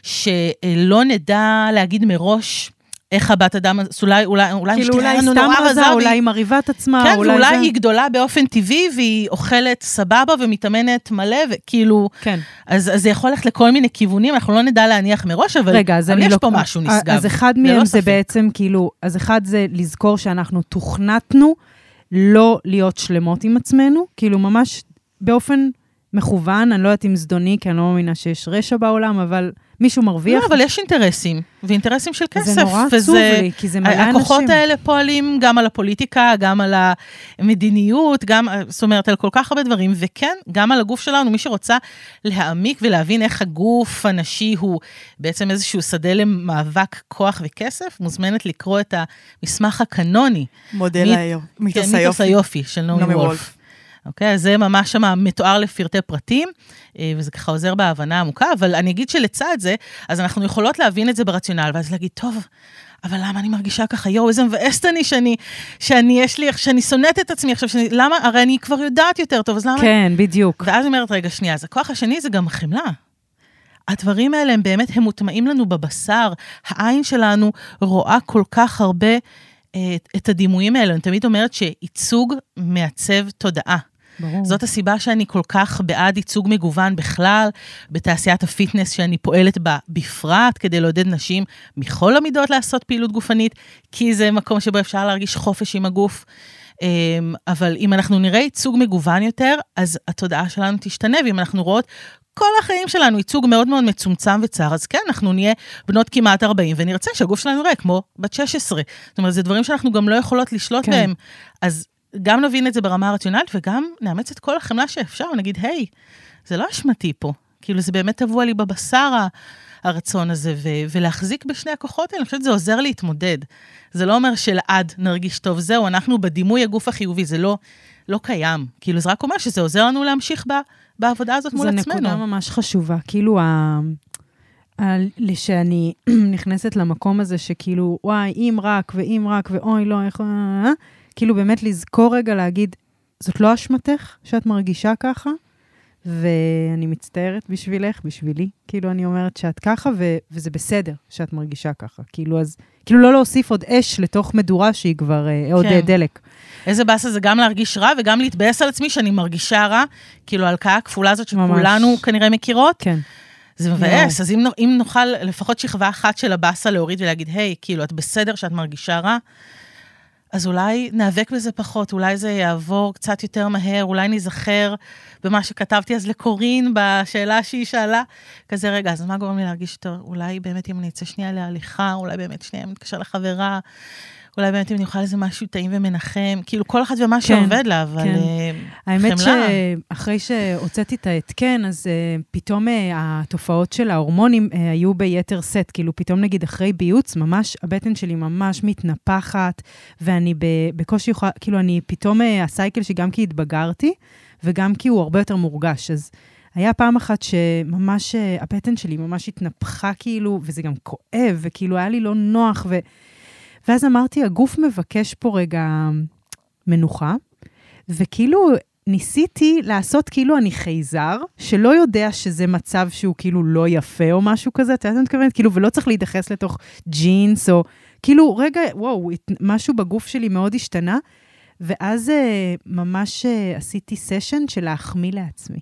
שלא נדע להגיד מראש איך הבת אדם, אולי, אולי, אולי כאילו אולי לנו סתם רזה, אולי היא מרהיבה את עצמה, כן, אולי ואולי זה... היא גדולה באופן טבעי, והיא אוכלת סבבה ומתאמנת מלא, וכאילו, כן. אז, אז זה יכול ללכת לכל מיני כיוונים, אנחנו לא נדע להניח מראש, אבל, רגע, אז אבל יש לא... פה משהו נשגב. אז אחד מהם זה. בעצם כאילו, אז אחד זה לזכור שאנחנו תוכנתנו לא להיות שלמות עם עצמנו, כאילו ממש באופן מכוון, אני לא יודעת אם זדוני, כי אני לא מאמינה שיש רשע בעולם, אבל מישהו מרוויח. לא, אבל יש אינטרסים, ואינטרסים של כסף. זה נורא עצוב לי, כי זה מלא אנשים. הכוחות האלה פועלים גם על הפוליטיקה, גם על המדיניות, גם, זאת אומרת, על כל כך הרבה דברים, וכן, גם על הגוף שלנו, מי שרוצה להעמיק ולהבין איך הגוף הנשי הוא בעצם איזשהו שדה למאבק כוח וכסף, מוזמנת לקרוא את המסמך הקנוני, מודל מי- היום, כן, מיתוס מיתוס היופי. היופי של נעמי וולף. אוקיי, זה ממש שם מתואר לפרטי פרטים, אה, וזה ככה עוזר בהבנה עמוקה, אבל אני אגיד שלצד זה, אז אנחנו יכולות להבין את זה ברציונל, ואז להגיד, טוב, אבל למה אני מרגישה ככה, יואו, איזה מבאסת אני שאני, שאני, יש לי, שאני שונאת את עצמי עכשיו, שאני, למה, הרי אני כבר יודעת יותר טוב, אז למה... כן, בדיוק. ואז אני אומרת, רגע, שנייה, אז הכוח השני זה גם חמלה. הדברים האלה הם באמת, הם מוטמעים לנו בבשר. העין שלנו רואה כל כך הרבה אה, את הדימויים האלה. אני תמיד אומרת שייצוג מעצב תודעה. ברור. זאת הסיבה שאני כל כך בעד ייצוג מגוון בכלל, בתעשיית הפיטנס שאני פועלת בה בפרט, כדי לעודד נשים מכל המידות לעשות פעילות גופנית, כי זה מקום שבו אפשר להרגיש חופש עם הגוף. אמ, אבל אם אנחנו נראה ייצוג מגוון יותר, אז התודעה שלנו תשתנה, ואם אנחנו רואות כל החיים שלנו ייצוג מאוד מאוד מצומצם וצר, אז כן, אנחנו נהיה בנות כמעט 40, ונרצה שהגוף שלנו יראה כמו בת 16. זאת אומרת, זה דברים שאנחנו גם לא יכולות לשלוט כן. בהם. אז גם נבין את זה ברמה הרציונלית, וגם נאמץ את כל החמלה שאפשר, ונגיד, היי, זה לא אשמתי פה. כאילו, זה באמת טבוע לי בבשר הרצון הזה, ו- ולהחזיק בשני הכוחות האלה, אני חושבת שזה עוזר להתמודד. זה לא אומר שלעד נרגיש טוב, זהו, אנחנו בדימוי הגוף החיובי, זה לא, לא קיים. כאילו, זה רק אומר שזה עוזר לנו להמשיך ב- בעבודה הזאת מול זו עצמנו. נקודה ממש חשובה. כאילו, ה... שאני נכנסת למקום הזה שכאילו, וואי, אם רק, ואם רק, ואוי, לא, איך... כאילו באמת לזכור רגע להגיד, זאת לא אשמתך שאת מרגישה ככה, ואני מצטערת בשבילך, בשבילי. כאילו, אני אומרת שאת ככה, ו- וזה בסדר שאת מרגישה ככה. כאילו, אז, כאילו לא להוסיף עוד אש לתוך מדורה שהיא כבר אה, עוד כן. אה, דלק. איזה באסה זה גם להרגיש רע וגם להתבאס על עצמי שאני מרגישה רע, כאילו ההלקאה הכפולה הזאת ממש. שכולנו כנראה מכירות. כן. זה מבאס, אז אם, אם נוכל לפחות שכבה אחת של הבאסה להוריד ולהגיד, היי, כאילו, את בסדר שאת מרגישה רע, אז אולי ניאבק בזה פחות, אולי זה יעבור קצת יותר מהר, אולי ניזכר במה שכתבתי אז לקורין בשאלה שהיא שאלה. כזה, רגע, אז מה גורם לי להרגיש טוב? אולי באמת אם אני אצא שנייה להליכה, אולי באמת שנייה אם אני אתקשר לחברה, אולי באמת אם אני אוכל איזה משהו טעים ומנחם, כאילו כל אחד ומה כן, שעובד לה, אבל כן. אה, האמת חמלה. שאחרי שהוצאתי את ההתקן, אז uh, פתאום uh, התופעות של ההורמונים היו ביתר סט. כאילו, פתאום נגיד אחרי ביוץ, ממש, הבטן שלי ממש מתנפחת, ואני בקושי יכולה, כאילו, אני פתאום, הסייקל שגם כי התבגרתי, וגם כי הוא הרבה יותר מורגש. אז היה פעם אחת שממש, הבטן שלי ממש התנפחה, כאילו, וזה גם כואב, וכאילו, היה לי לא נוח, ו... ואז אמרתי, הגוף מבקש פה רגע מנוחה, וכאילו ניסיתי לעשות כאילו אני חייזר, שלא יודע שזה מצב שהוא כאילו לא יפה או משהו כזה, אתה יודע מה אני מתכוונת? כאילו, ולא צריך להידחס לתוך ג'ינס, או כאילו, רגע, וואו, משהו בגוף שלי מאוד השתנה, ואז אה, ממש אה, עשיתי סשן של להחמיא לעצמי.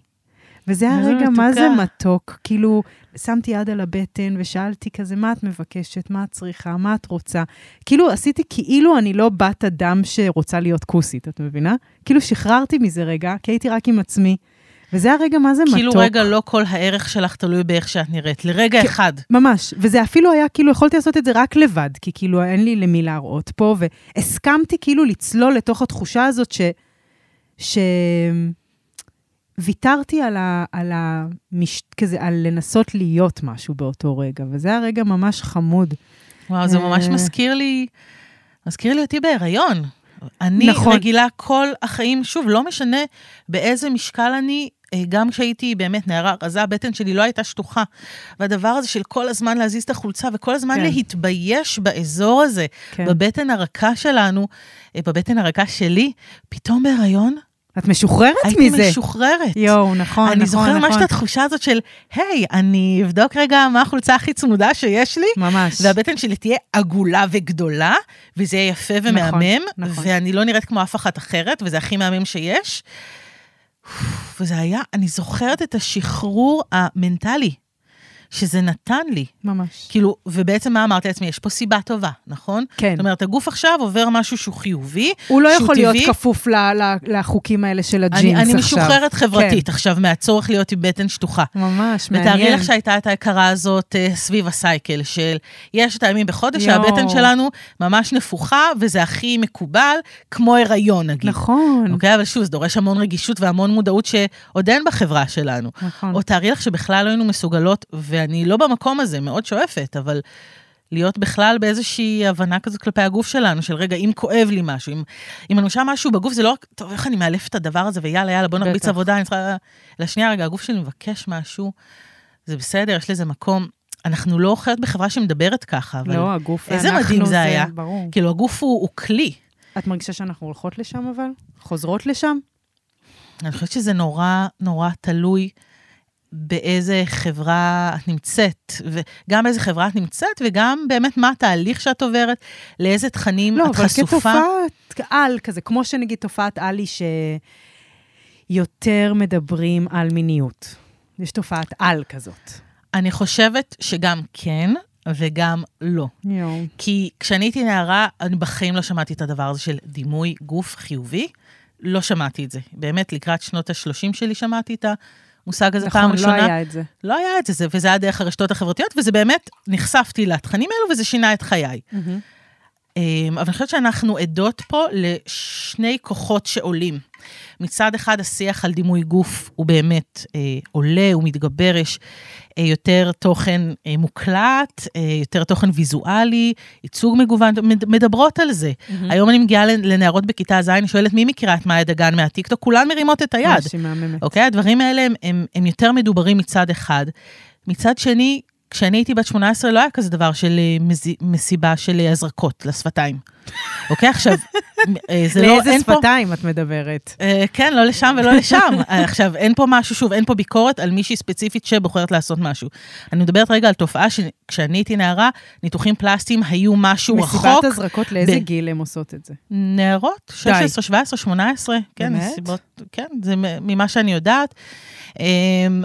וזה היה רגע, מה זה. מתוק? כאילו, שמתי יד על הבטן ושאלתי כזה, מה את מבקשת? מה את צריכה? מה את רוצה? כאילו, עשיתי כאילו אני לא בת אדם שרוצה להיות כוסית, את מבינה? כאילו, שחררתי מזה רגע, כי הייתי רק עם עצמי. וזה הרגע, מה זה כאילו מתוק. רגע לא כל הערך שלך תלוי באיך שאת נראית, לרגע כן. אחד. ממש, וזה אפילו היה, כאילו, יכולתי לעשות את זה רק לבד, כי כאילו אין לי למי להראות פה, והסכמתי כאילו לצלול לתוך התחושה הזאת ש... ש... ויתרתי על ה... על ה... מש... כזה, על לנסות להיות משהו באותו רגע, וזה היה רגע ממש חמוד. וואו, זה ממש אה. מזכיר לי, מזכיר לי אותי בהיריון. אני נכון. רגילה כל החיים, שוב, לא משנה באיזה משקל אני, אה, גם כשהייתי באמת נערה רזה, הבטן שלי לא הייתה שטוחה. והדבר הזה של כל הזמן להזיז את החולצה וכל הזמן כן. להתבייש באזור הזה, כן. בבטן הרכה שלנו, אה, בבטן הרכה שלי, פתאום בהיריון את משוחררת הייתי מזה. משוחררת. יואו, נכון, אני נכון, זוכרת ממש נכון. את התחושה הזאת של, היי, אני אבדוק רגע מה החולצה הכי צמודה שיש לי, ממש. והבטן שלי תהיה עגולה וגדולה, וזה יהיה יפה ומהמם, נכון. ואני לא נראית כמו אף אחת אחרת, וזה הכי מהמם שיש. וזה היה, אני זוכרת את השחרור המנטלי שזה נתן לי. ממש. כאילו, ובעצם מה אמרתי לעצמי? יש פה סיבה טובה, נכון? כן. זאת אומרת, הגוף עכשיו עובר משהו שהוא חיובי, הוא לא יכול להיות טבעי. כפוף ל- ל- לחוקים האלה של אני, הג'ינס אני עכשיו. משוחררת חברתית כן. עכשיו מהצורך להיות עם בטן שטוחה. ממש, ותארי מעניין. לך שהייתה את ההכרה הזאת אה, סביב הסייקל של יש את הימים בחודש יואו. שהבטן שלנו ממש נפוחה, וזה הכי מקובל, כמו הריון נגיד. נכון, אוקיי, אבל שוב, זה דורש המון רגישות והמון מודעות שעוד אין בחברה שלנו. נכון. או תארי לך שבכלל לא היינו מסוגלות, ואני לא במקום הזה, מאוד שואפת, אבל להיות בכלל באיזושהי הבנה כזאת כלפי הגוף שלנו, של רגע, אם כואב לי משהו, אם, אם אני מרגישה משהו בגוף, זה לא רק, טוב, איך אני מאלפת את הדבר הזה, ויאללה, יאללה, בוא נרביץ. עבודה, אני צריכה... אלא שנייה, רגע, הגוף שלי מבקש משהו, זה בסדר, יש לזה מקום. אנחנו לא חיות בחברה שמדברת ככה, אבל לא, הגוף איזה מדהים זה היה. ברור. כאילו, הגוף הוא, הוא כלי. את מרגישה שאנחנו הולכות לשם אבל? חוזרות לשם? אני חושבת שזה נורא נורא תלוי באיזה חברה את נמצאת, וגם באיזה חברה את נמצאת, וגם באמת מה התהליך שאת עוברת, לאיזה תכנים לא, את אבל חשופה. כתופעת על כזה, כמו שנגיד תופעת עלי שיותר מדברים על מיניות. יש תופעת על כזאת. אני חושבת שגם כן, וגם לא. יואו. כי כשאני הייתי נערה, אני בחיים לא שמעתי את הדבר הזה של דימוי גוף חיובי. לא שמעתי את זה. באמת, לקראת שנות ה-30 שלי שמעתי את המושג הזה פעם נכון, לא ראשונה. היה את זה. לא היה את זה, וזה היה דרך הרשתות החברתיות, וזה באמת, נחשפתי לתכנים האלו, וזה שינה את חיי. אמ, אבל אני חושבת שאנחנו עדות פה לשני כוחות שעולים. מצד אחד, השיח על דימוי גוף הוא באמת אה, עולה, הוא מתגבר, יש אה, יותר תוכן אה, מוקלט, אה, יותר תוכן ויזואלי, ייצוג מגוון, מד- מדברות על זה. היום אני מגיעה לנ- לנערות בכיתה ז', אני שואלת מי מכירה את מאיה דגן מהטיקטוק, כולן מרימות את היד. אוקיי? הדברים האלה הם, הם, הם יותר מדוברים מצד אחד. מצד שני, כשאני הייתי בת 18 לא היה כזה דבר של אה, מסיבה של אה, הזרקות לשפתיים. אוקיי, עכשיו, אה, זה לא, לאיזה אין פה... שפתיים את מדברת? כן, לא לשם ולא לשם. עכשיו, אין פה משהו, שוב, אין פה ביקורת על מישהי ספציפית שבוחרת לעשות משהו. אני מדברת רגע על תופעה שכשאני הייתי נערה, ניתוחים פלסטיים היו משהו רחוק. מסיבת הזרקות, לאיזה גיל הם עושות את זה? נערות, 16, 17, 18, כן? מסיבות, כן, זה ממה שאני יודעת.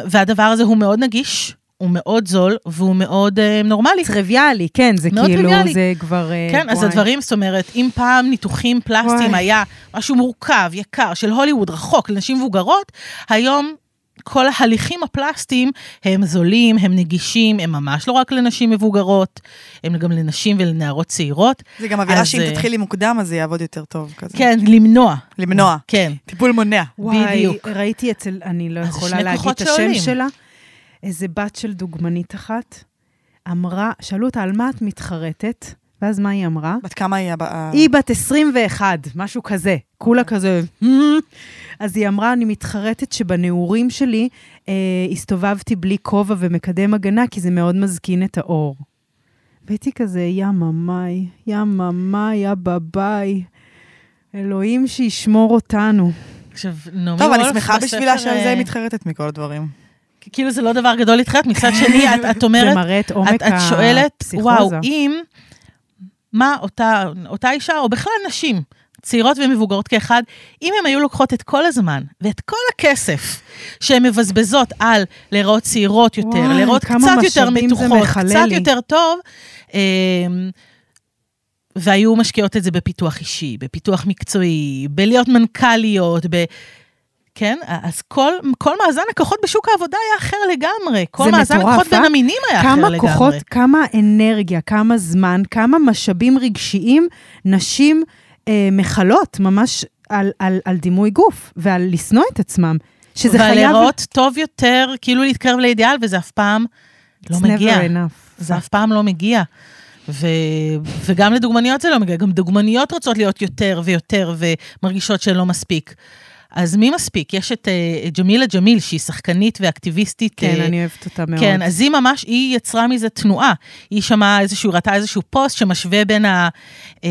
והדבר הזה הוא מאוד נגיש, הוא מאוד זול, והוא מאוד אה, נורמלי. טריוויאלי, כן, זה מאוד כאילו, טריוויאלי. זה כבר... אה, כן, אז וואי. הדברים, זאת אומרת, אם פעם ניתוחים פלסטיים וואי. היה משהו מורכב, יקר, של הוליווד, רחוק, לנשים מבוגרות, היום כל ההליכים הפלסטיים הם זולים, הם נגישים, הם ממש לא רק לנשים מבוגרות, הם גם לנשים ולנערות צעירות. זה גם אווירה אז, שאם אה, תתחילי מוקדם, אז זה יעבוד יותר טוב כזה. כן, למנוע. למנוע. כן. טיפול מונע. וואי, בדיוק. ראיתי אצל, אני לא אז יכולה להגיד את השם. שלה, איזה בת של דוגמנית אחת, אמרה, שאלו אותה על מה את מתחרטת, ואז מה היא אמרה? בת כמה היא? הב- ה- היא בת 21, משהו כזה, כולה כזה. אז היא אמרה, אני מתחרטת שבנעורים שלי אה, הסתובבתי בלי כובע ומקדם הגנה, כי זה מאוד מזקין את האור. והייתי כזה, יא ממאי, יא ממאי, יא בביי. אלוהים שישמור אותנו. עכשיו, נעמי טוב, אני וולף שמחה בשבילה בספר, שעל זה אה, היא מתחרטת מכל הדברים. כאילו זה לא דבר גדול להתחרט, מצד שני, את, את אומרת, זה מראה את עומק את, את שואלת, הפסיכוזה. וואו, אם, מה אותה, אותה אישה, או בכלל נשים, צעירות ומבוגרות כאחד, אם הן היו לוקחות את כל הזמן ואת כל הכסף שהן מבזבזות על להיראות צעירות יותר, וואי, להיראות קצת יותר מתוחות, קצת לי. יותר טוב, אמ, והיו משקיעות את זה בפיתוח אישי, בפיתוח מקצועי, בלהיות מנכ"ליות, ב... כן? אז כל, כל מאזן הכוחות בשוק העבודה היה אחר לגמרי. כל מאזן מטורף, הכוחות אה? בין המינים היה אחר כמה לגמרי. כוחות, כמה אנרגיה, כמה זמן, כמה משאבים רגשיים נשים אה, מכלות ממש על, על, על דימוי גוף ועל לשנוא את עצמם. שזה חייב... ולהיראות טוב יותר, כאילו להתקרב לאידיאל, וזה אף פעם לא מגיע. זה אף פעם לא מגיע. ו... וגם לדוגמניות זה לא מגיע, גם דוגמניות רוצות להיות יותר ויותר ומרגישות שהן לא מספיק. אז מי מספיק? יש את uh, ג'מילה ג'מיל, שהיא שחקנית ואקטיביסטית. כן, אה, אני אוהבת אותה מאוד. כן, אז היא ממש, היא יצרה מזה תנועה. היא שמעה איזשהו, ראתה איזשהו פוסט שמשווה בין ה... אה,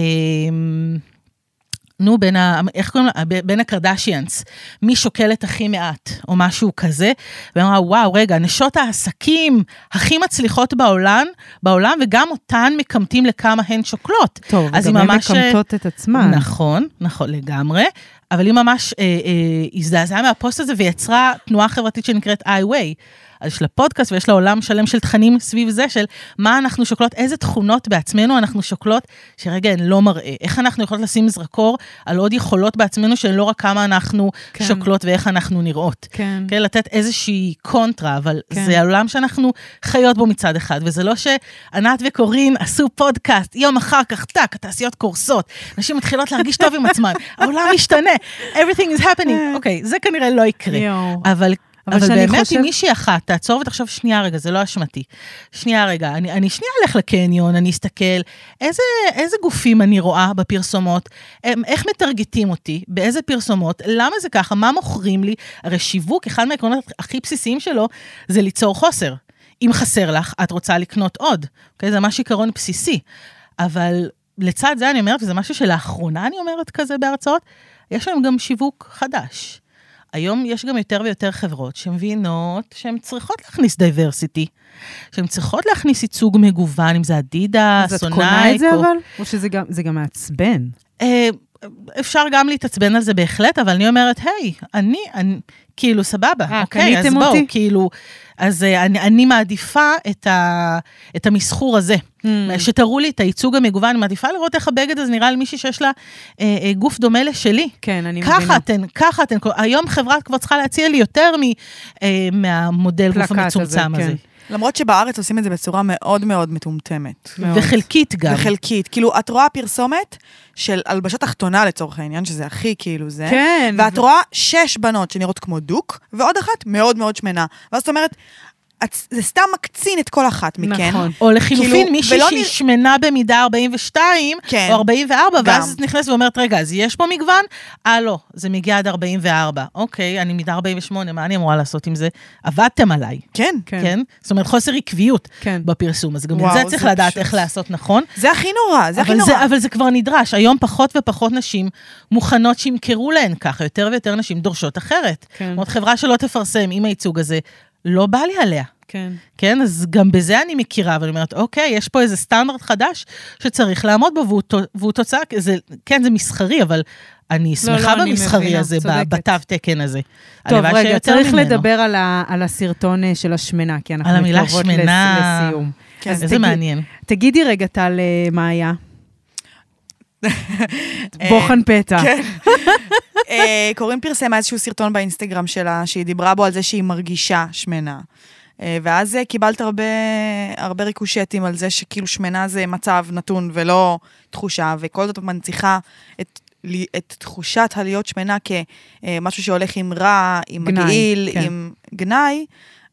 נו, בין ה... איך קוראים לה? בין הקרדשיאנס. מי שוקלת הכי מעט, או משהו כזה. ואמרה, וואו, רגע, נשות העסקים הכי מצליחות בעולם, בעולם, וגם אותן מקמטים לכמה הן שוקלות. טוב, אז היא הן ממש, אה, מקמטות את עצמן. נכון, נכון לגמרי, אבל היא ממש אה, אה, הזדעזעה מהפוסט הזה ויצרה תנועה חברתית שנקראת iWay. אז יש לה פודקאסט ויש לה עולם שלם של תכנים סביב זה, של מה אנחנו שוקלות, איזה תכונות בעצמנו אנחנו שוקלות, שרגע הן לא מראה. איך אנחנו יכולות לשים זרקור על עוד יכולות בעצמנו, שהן לא רק כמה אנחנו כן. שוקלות ואיך אנחנו נראות. כן. כן, לתת איזושהי קונטרה, אבל כן. זה העולם שאנחנו חיות בו מצד אחד, וזה לא שענת וקורין עשו פודקאסט, יום אחר כך, טאק, התעשיות קורסות, נשים מתחילות להרגיש טוב עם עצמן, העולם משתנה, everything is happening. אוקיי, זה כנראה לא יקרה. אבל, אבל אבל שאני באמת, חושב- אם מישהי אחת תעצור ותחשוב, שנייה רגע, זה לא אשמתי. שנייה רגע, אני, אני שנייה אלך לקניון, אני אסתכל, איזה, איזה גופים אני רואה בפרסומות, הם- איך מטרגטים אותי, באיזה פרסומות, למה זה ככה, מה מוכרים לי? הרי שיווק, אחד מהעקרונות הכי בסיסיים שלו, זה ליצור חוסר. אם חסר לך, את רוצה לקנות עוד. אוקיי? זה ממש עיקרון בסיסי. אבל לצד זה אני אומרת, וזה משהו שלאחרונה אני אומרת כזה בהרצאות, יש להם גם שיווק חדש. היום יש גם יותר ויותר חברות שמבינות שהן צריכות להכניס diversity, שהן צריכות להכניס ייצוג מגוון, אם זה אדידס, אסוס, נייק. קונה את זה או- אבל? או שזה גם, זה גם מעצבן? אה, אפשר גם להתעצבן על זה בהחלט, אבל אני אומרת, היי, אני, אני, כאילו, סבבה, אה, אוקיי, אז בואו, אותי? כאילו, אז אה, אני, אני מעדיפה את, ה, את המסחור הזה, Mm. שתראו לי את הייצוג המגוון, אני מעדיפה לראות איך הבגד הזה נראה למישהי שיש לה אה, אה, גוף דומה לשלי. כן, אני מבינה. ככה אתן, ככה אתן, היום חברה כבר צריכה להציע לי יותר מ, אה, מהמודל גוף פלקט הזה, המצומצם הזה. כן. למרות שבארץ עושים את זה בצורה מאוד מאוד מטומטמת. מאוד. וחלקית גם. וחלקית. כאילו, את רואה פרסומת של הלבשה תחתונה לצורך העניין, שזה הכי כאילו זה. כן. ואת רואה שש בנות שנראות כמו דוק, ועוד אחת מאוד מאוד שמנה. ואז את אומרת, זה סתם מקצין את כל אחת מכן. נכון. או לחילופין, כאילו, מישהי שהיא נרא- שמנה במידה 42, כן, או 44, גם. ואז את נכנסת ואומרת, רגע, אז יש פה מגוון? אה, לא, זה מגיע עד 44. אוקיי, אני מידה 48, מה אני אמורה לעשות עם זה? עבדתם עליי, כן. כן. כן? זאת אומרת, חוסר עקביות כן. בפרסום, אז גם את וואו, זה צריך זה לדעת פשוט- איך לעשות נכון. זה הכי נורא, זה הכי אבל נורא. זה, אבל זה כבר נדרש. היום פחות ופחות נשים מוכנות שימכרו להן ככה, יותר ויותר נשים דורשות אחרת. כן. זאת אומרת, חברה שלא תפרסם עם הייצוג הזה, לא בא לי עליה. כן. כן, אז גם בזה אני מכירה, ואני אומרת, אוקיי, יש פה איזה סטנדרט חדש שצריך לעמוד בו, והוא, והוא תוצאה, זה, כן, זה מסחרי, אבל אני שמחה לא, אני במסחרי מבינה, הזה. בתו תקן הזה. טוב, רגע, צריך ממנו. לדבר על, ה, על הסרטון אה, של השמנה, כי אנחנו מתקרבות לסיום. כן. איזה תגיד- מעניין. תגידי רגע, טל, אה, מה היה? בוחן פתע. כן. אה, קורין פרסמה איזשהו סרטון באינסטגרם שלה, שהיא דיברה בו על זה שהיא מרגישה שמנה. אה, ואז אה, קיבלת הרבה, הרבה ריקושטים על זה שכאילו שמנה זה מצב נתון ולא תחושה, וכל זאת מנציחה את, את תחושת הלהיות שמנה כמשהו שהולך עם רע, עם גנאי, מגעיל, כן. עם גנאי.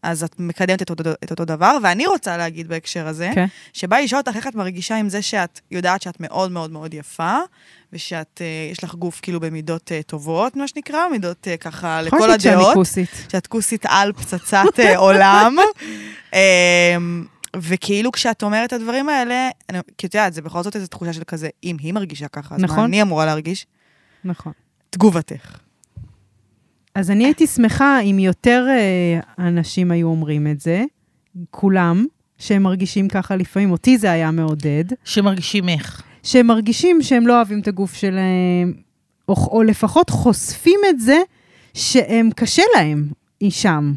אז את מקדמת את אותו, את אותו דבר, ואני רוצה להגיד בהקשר הזה, כן. שבא לשאול אותך איך את מרגישה עם זה שאת יודעת שאת מאוד מאוד מאוד יפה, ושאת, אה, יש לך גוף כאילו במידות אה, טובות, מה שנקרא, מידות אה, ככה יכול לכל להגיד שאני הדעות. כוסית. שאת כוסית על פצצת אה, עולם. אה, וכאילו כשאת אומרת את הדברים האלה, אני- כי את יודעת, זה בכל זאת איזו תחושה של כזה, אם היא מרגישה ככה, אז מה נכון. אני אמורה להרגיש? נכון. תגובתך. אז אני הייתי שמחה אם יותר אה, אנשים היו אומרים את זה, כולם, שהם מרגישים ככה לפעמים, אותי זה היה מעודד, שמרגישים איך. שהם מרגישים שהם לא אוהבים את הגוף שלהם, או, או לפחות חושפים את זה שהם קשה להם שם.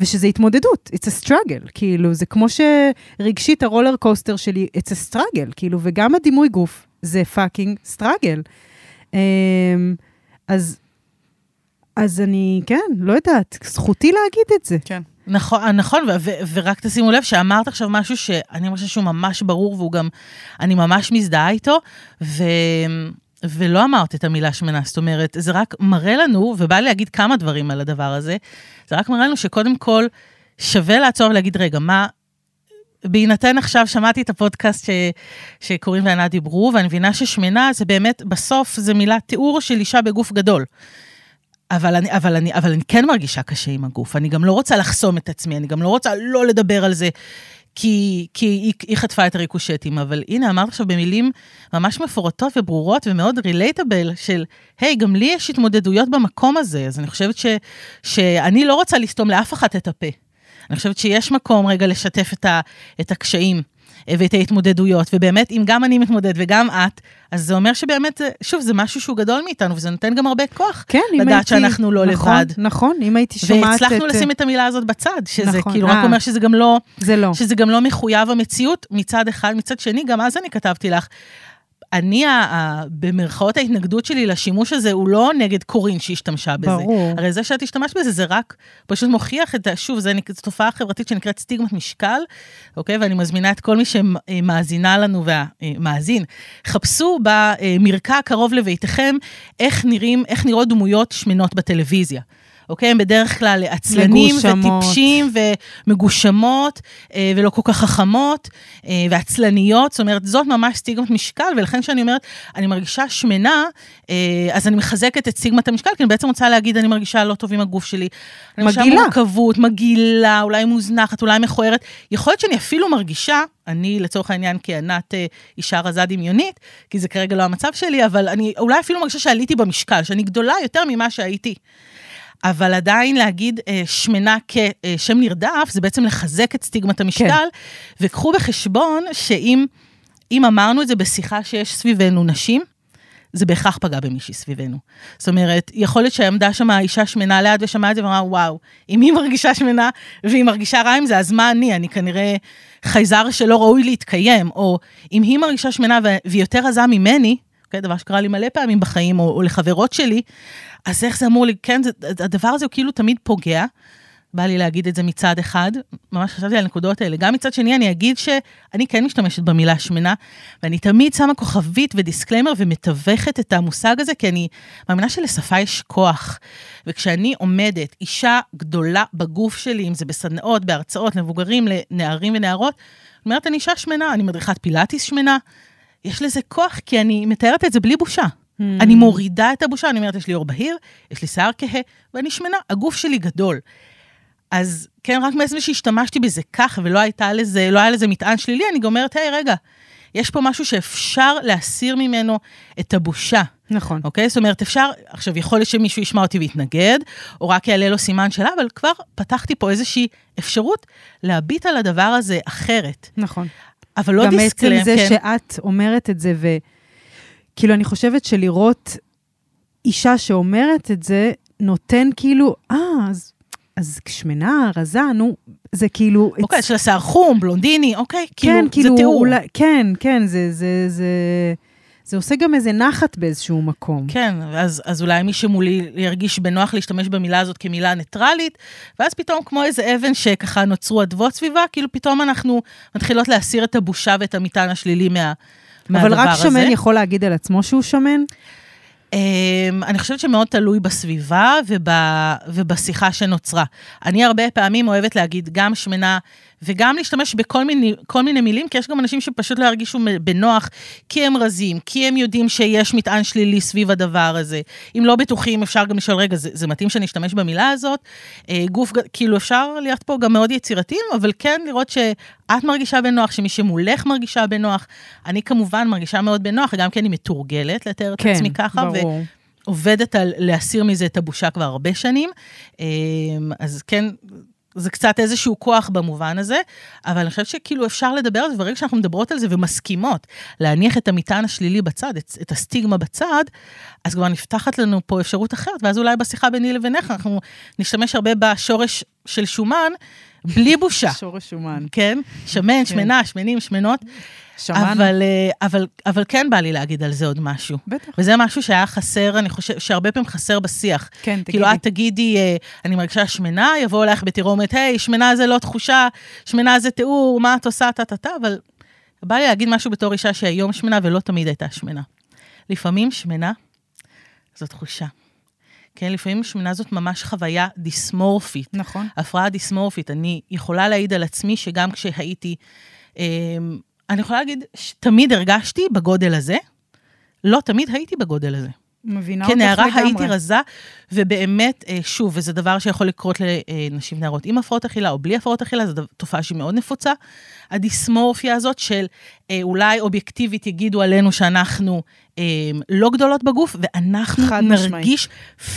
ושזה התמודדות, it's a struggle, כאילו, זה כמו שרגשית ה roller coaster שלי, it's a struggle, כאילו, וגם הדימוי גוף זה fucking struggle. Um, אז, אז אני, כן, לא יודעת, זכותי להגיד את זה. כן. נכון, נכון, ו- ו- ורק תשימו לב שאמרת עכשיו משהו שאני חושבת שהוא ממש ברור, והוא גם, אני ממש מזדהה איתו, ו... ולא אמרת את המילה שמנה, זאת אומרת, זה רק מראה לנו, ובא לי להגיד כמה דברים על הדבר הזה, זה רק מראה לנו שקודם כל שווה לעצור ולהגיד, רגע, מה... בהינתן עכשיו, שמעתי את הפודקאסט ש, שקורין וענת דיברו, ואני מבינה ששמנה זה באמת, בסוף זה מילת תיאור של אישה בגוף גדול. אבל אני, אבל, אני, אבל אני כן מרגישה קשה עם הגוף, אני גם לא רוצה לחסום את עצמי, אני גם לא רוצה לא לדבר על זה, כי, כי היא, היא חטפה את הריקושטים, אבל הנה, אמרת עכשיו במילים ממש מפורטות וברורות ומאוד רילייטבל של, היי, גם לי יש התמודדויות במקום הזה, אז אני חושבת ש, שאני לא רוצה לסתום לאף אחת את הפה. אני חושבת שיש מקום רגע לשתף את, ה, את הקשיים ואת ההתמודדויות, ובאמת, אם גם אני מתמודד וגם את, אז זה אומר שבאמת, זה- שוב, זה משהו שהוא גדול מאיתנו, וזה נותן גם הרבה כוח. כן, לדעת הייתי... שאנחנו לא נכון, לבד. נכון, אם הייתי שומעת את... והצלחנו לשים את המילה הזאת בצד, שזה נכון, כאילו אה. רק אומר שזה גם לא, זה לא. שזה גם לא מחויב המציאות מצד אחד, מצד שני, גם אז אני כתבתי לך, אני, במרכאות ההתנגדות שלי לשימוש הזה, הוא לא נגד קורין שהשתמשה בזה. ברור. הרי זה שאת השתמשת בזה, זה רק פשוט מוכיח את. שוב, זו תופעה חברתית שנקראת סטיגמת משקל, אוקיי? ואני מזמינה את כל מי שמאזינה לנו ומאזין, חפשו במרקע הקרוב לביתכם איך נראים, איך נראות דמויות שמנות בטלוויזיה. אוקיי? הם בדרך כלל עצלנים מגושמות. וטיפשים ומגושמות אה, ולא כל כך חכמות אה, ועצלניות, זאת אומרת, זאת ממש סטיגמת משקל, ולכן כשאני אומרת, אני מרגישה שמנה, אה, אז אני מחזקת את סטיגמת המשקל, כי אני בעצם רוצה להגיד, אני מרגישה לא טוב עם הגוף שלי. אני מרגישה מגעילה. מורכבות, מגעילה, אולי מוזנחת, אולי מכוערת. יכול להיות שאני אפילו מרגישה, אני לצורך העניין כענת אה, אישה רזה דמיונית, כי זה כרגע לא המצב שלי, אבל אני אולי אפילו מרגישה שעליתי במשקל, שאני גדולה יותר ממה שהייתי. אבל עדיין להגיד אה, שמנה כשם נרדף, זה בעצם לחזק את סטיגמת המשקל, כן. וקחו בחשבון שאם אם אמרנו את זה בשיחה שיש סביבנו נשים, זה בהכרח פגע במישהי סביבנו. זאת אומרת, יכול להיות שעמדה שם אישה שמנה ליד ושמעה את זה ואמרה, וואו, אם היא מרגישה שמנה והיא מרגישה רע עם זה, אז מה אני? אני כנראה חייזר שלא ראוי להתקיים. או אם היא מרגישה שמנה והיא יותר רזה ממני, okay, דבר שקרה לי מלא פעמים בחיים, או, או לחברות שלי, אז איך זה אמור לי, כן, זה, הדבר הזה הוא כאילו תמיד פוגע, בא לי להגיד את זה מצד אחד, ממש חשבתי על הנקודות האלה. גם מצד שני, אני אגיד שאני כן משתמשת במילה שמנה, ואני תמיד שמה כוכבית ו disclaimer ומתווכת את המושג הזה, כי אני מאמינה שלשפה יש כוח. וכשאני עומדת, אישה גדולה בגוף שלי, אם זה בסדנאות, בהרצאות, למבוגרים, לנערים ונערות, אומרת, אני אישה שמנה, אני מדריכת פילאטיס שמנה, יש לזה כוח, כי אני מתארת את זה בלי בושה. Hmm. אני מורידה את הבושה, אני אומרת, יש לי עור בהיר, יש לי שיער כהה, ואני שמנה, הגוף שלי גדול. אז כן, רק מעצם שהשתמשתי בזה ככה, ולא הייתה לזה, לא היה לזה מטען שלילי, אני גם אומרת, היי, רגע, יש פה משהו שאפשר להסיר ממנו את הבושה. נכון. אוקיי? זאת אומרת, אפשר, עכשיו, יכול להיות שמישהו ישמע אותי ויתנגד, או רק יעלה לו סימן שאלה, אבל כבר פתחתי פה איזושהי אפשרות להביט על הדבר הזה אחרת. נכון. אבל לא דיסקלם, גם עצם זה כן. שאת אומרת את זה, וכאילו, אני חושבת שלראות אישה שאומרת את זה, נותן כאילו, אה, אז, אז שמנה, רזה, נו, זה כאילו... אוקיי, it's- יש לה שיער חום, בלונדיני, אוקיי? כאילו, כן, כאילו, זה תיאור. אולי, כן, כן, זה, זה, זה, זה עושה גם איזה נחת באיזשהו מקום. כן, אז, אז אולי מי שמולי ירגיש בנוח להשתמש במילה הזאת כמילה ניטרלית, ואז פתאום כמו איזה אבן שככה נוצרו אדוות סביבה, כאילו פתאום אנחנו מתחילות להסיר את הבושה ואת המטען השלילי מה, מהדבר אבל רק הזה. שמן יכול להגיד על עצמו שהוא שמן? Um, אני חושבת שמאוד תלוי בסביבה וב, ובשיחה שנוצרה. אני הרבה פעמים אוהבת להגיד גם שמנה וגם להשתמש בכל מיני, כל מיני מילים, כי יש גם אנשים שפשוט לא ירגישו בנוח, כי הם רזים, כי הם יודעים שיש מטען שלילי סביב הדבר הזה. אם לא בטוחים, אפשר גם לשאול, רגע, זה, זה מתאים שאני אשתמש במילה הזאת? Uh, גוף, כאילו אפשר להיות פה גם מאוד יצירתיים, אבל כן לראות שאת מרגישה בנוח, שמי שמולך מרגישה בנוח. אני כמובן מרגישה מאוד בנוח, גם כי אני מתורגלת לתאר את כן, עצמי ככה. ברור. עובדת על להסיר מזה את הבושה כבר הרבה שנים. אמ, אז כן, זה קצת איזשהו כוח במובן הזה, אבל אני חושבת שכאילו אפשר לדבר על זה, וברגע שאנחנו מדברות על זה ומסכימות להניח את המטען השלילי בצד, את, את הסטיגמה בצד, אז כבר נפתחת לנו פה אפשרות אחרת, ואז אולי בשיחה ביני לבינך אנחנו נשתמש הרבה בשורש של שומן, בלי בושה. שורש שומן. כן? שמן, שמנה, שמנים, שמנות. שמן? אבל, אה, אבל, אבל כן בא לי להגיד על זה עוד משהו. בטח. וזה משהו שהיה חסר, אני חושבת, שהרבה פעמים חסר בשיח. כן, תגידי. כאילו, את תגידי, אה, אני מרגישה שמנה, יבואו אלייך בתירומת, היי, שמנה זה לא תחושה, שמנה זה תיאור, מה את עושה, טה-טה-טה, אבל בא לי להגיד משהו בתור אישה שהיום שמנה ולא תמיד הייתה שמנה. לפעמים שמנה זו תחושה. כן, לפעמים שמנה זאת ממש חוויה דיסמורפית. נכון. הפרעה דיסמורפית. אני יכולה להעיד על עצמי שגם כשהייתי, אה, אני יכולה להגיד שתמיד הרגשתי בגודל הזה, לא תמיד הייתי בגודל הזה. מבינה אותך כנערה לגמרי. הייתי רזה, ובאמת, אה, שוב, וזה דבר שיכול לקרות לנשים נערות עם הפרעות אכילה או בלי הפרעות אכילה, זו תופעה שהיא מאוד נפוצה. הדיסמורפיה הזאת של אה, אולי אובייקטיבית יגידו עלינו שאנחנו לא גדולות בגוף, ואנחנו חד משמעית. נרגיש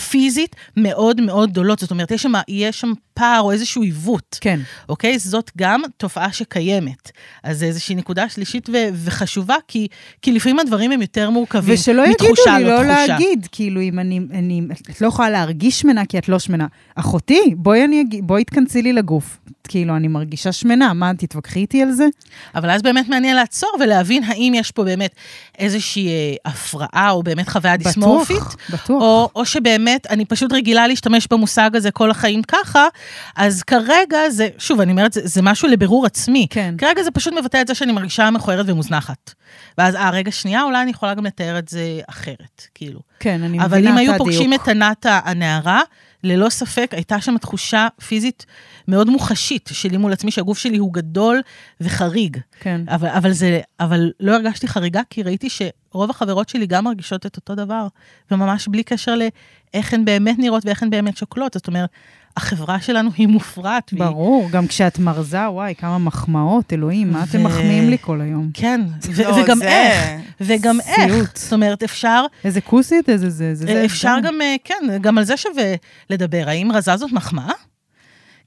פיזית מאוד מאוד גדולות. זאת אומרת, יש שם, יש שם פער או איזשהו עיוות. כן. אוקיי? זאת גם תופעה שקיימת. אז זה איזושהי נקודה שלישית ו- וחשובה, כי, כי לפעמים הדברים הם יותר מורכבים ושלא יגידו לי לא לא. להגיד, כאילו, אם אני, אני, את לא יכולה להרגיש שמנה כי את לא שמנה. אחותי, בואי, אני, בואי תכנסי לי לגוף. כאילו, אני מרגישה שמנה, מה, תתווכחי איתי על זה? אבל אז באמת מעניין לעצור ולהבין האם יש פה באמת איזושהי אה, הפרעה, או באמת חוויה דיסמורפית. בטוח, בטוח. או, או שבאמת, אני פשוט רגילה להשתמש במושג הזה כל החיים ככה, אז כרגע זה, שוב, אני אומרת, זה, זה משהו לבירור עצמי. כן. כרגע זה פשוט מבטא את זה שאני מרגישה מכוערת ומוזנחת. ואז, אה, רגע, שנייה, אולי אני יכולה גם לתאר את זה אחרת, כאילו. כן, אני אבל מבינה אם את היו הדיוק. פוגשים את ענת הנערה, ללא ספק הייתה שם תחושה פיזית מאוד מוחשית שלי מול עצמי, שהגוף שלי הוא גדול וחריג. כן. אבל, אבל, זה, אבל לא הרגשתי חריגה, כי ראיתי שרוב החברות שלי גם מרגישות את אותו דבר, וממש בלי קשר לאיך הן באמת נראות ואיך הן באמת שוקלות. זאת אומרת, החברה שלנו היא מופרעת. והיא- ברור, גם כשאת מרזה, וואי, כמה מחמאות, אלוהים, מה אתם ו- מחמיאים לי כל היום? כן, ו- לא, וגם זה- איך, וגם איך. סיוט. זאת אומרת, אפשר איזה כוסית, איזה זה, זה, זה. אפשר זה. גם, אה, כן, גם על זה שווה לדבר. האם רזה זאת מחמאה?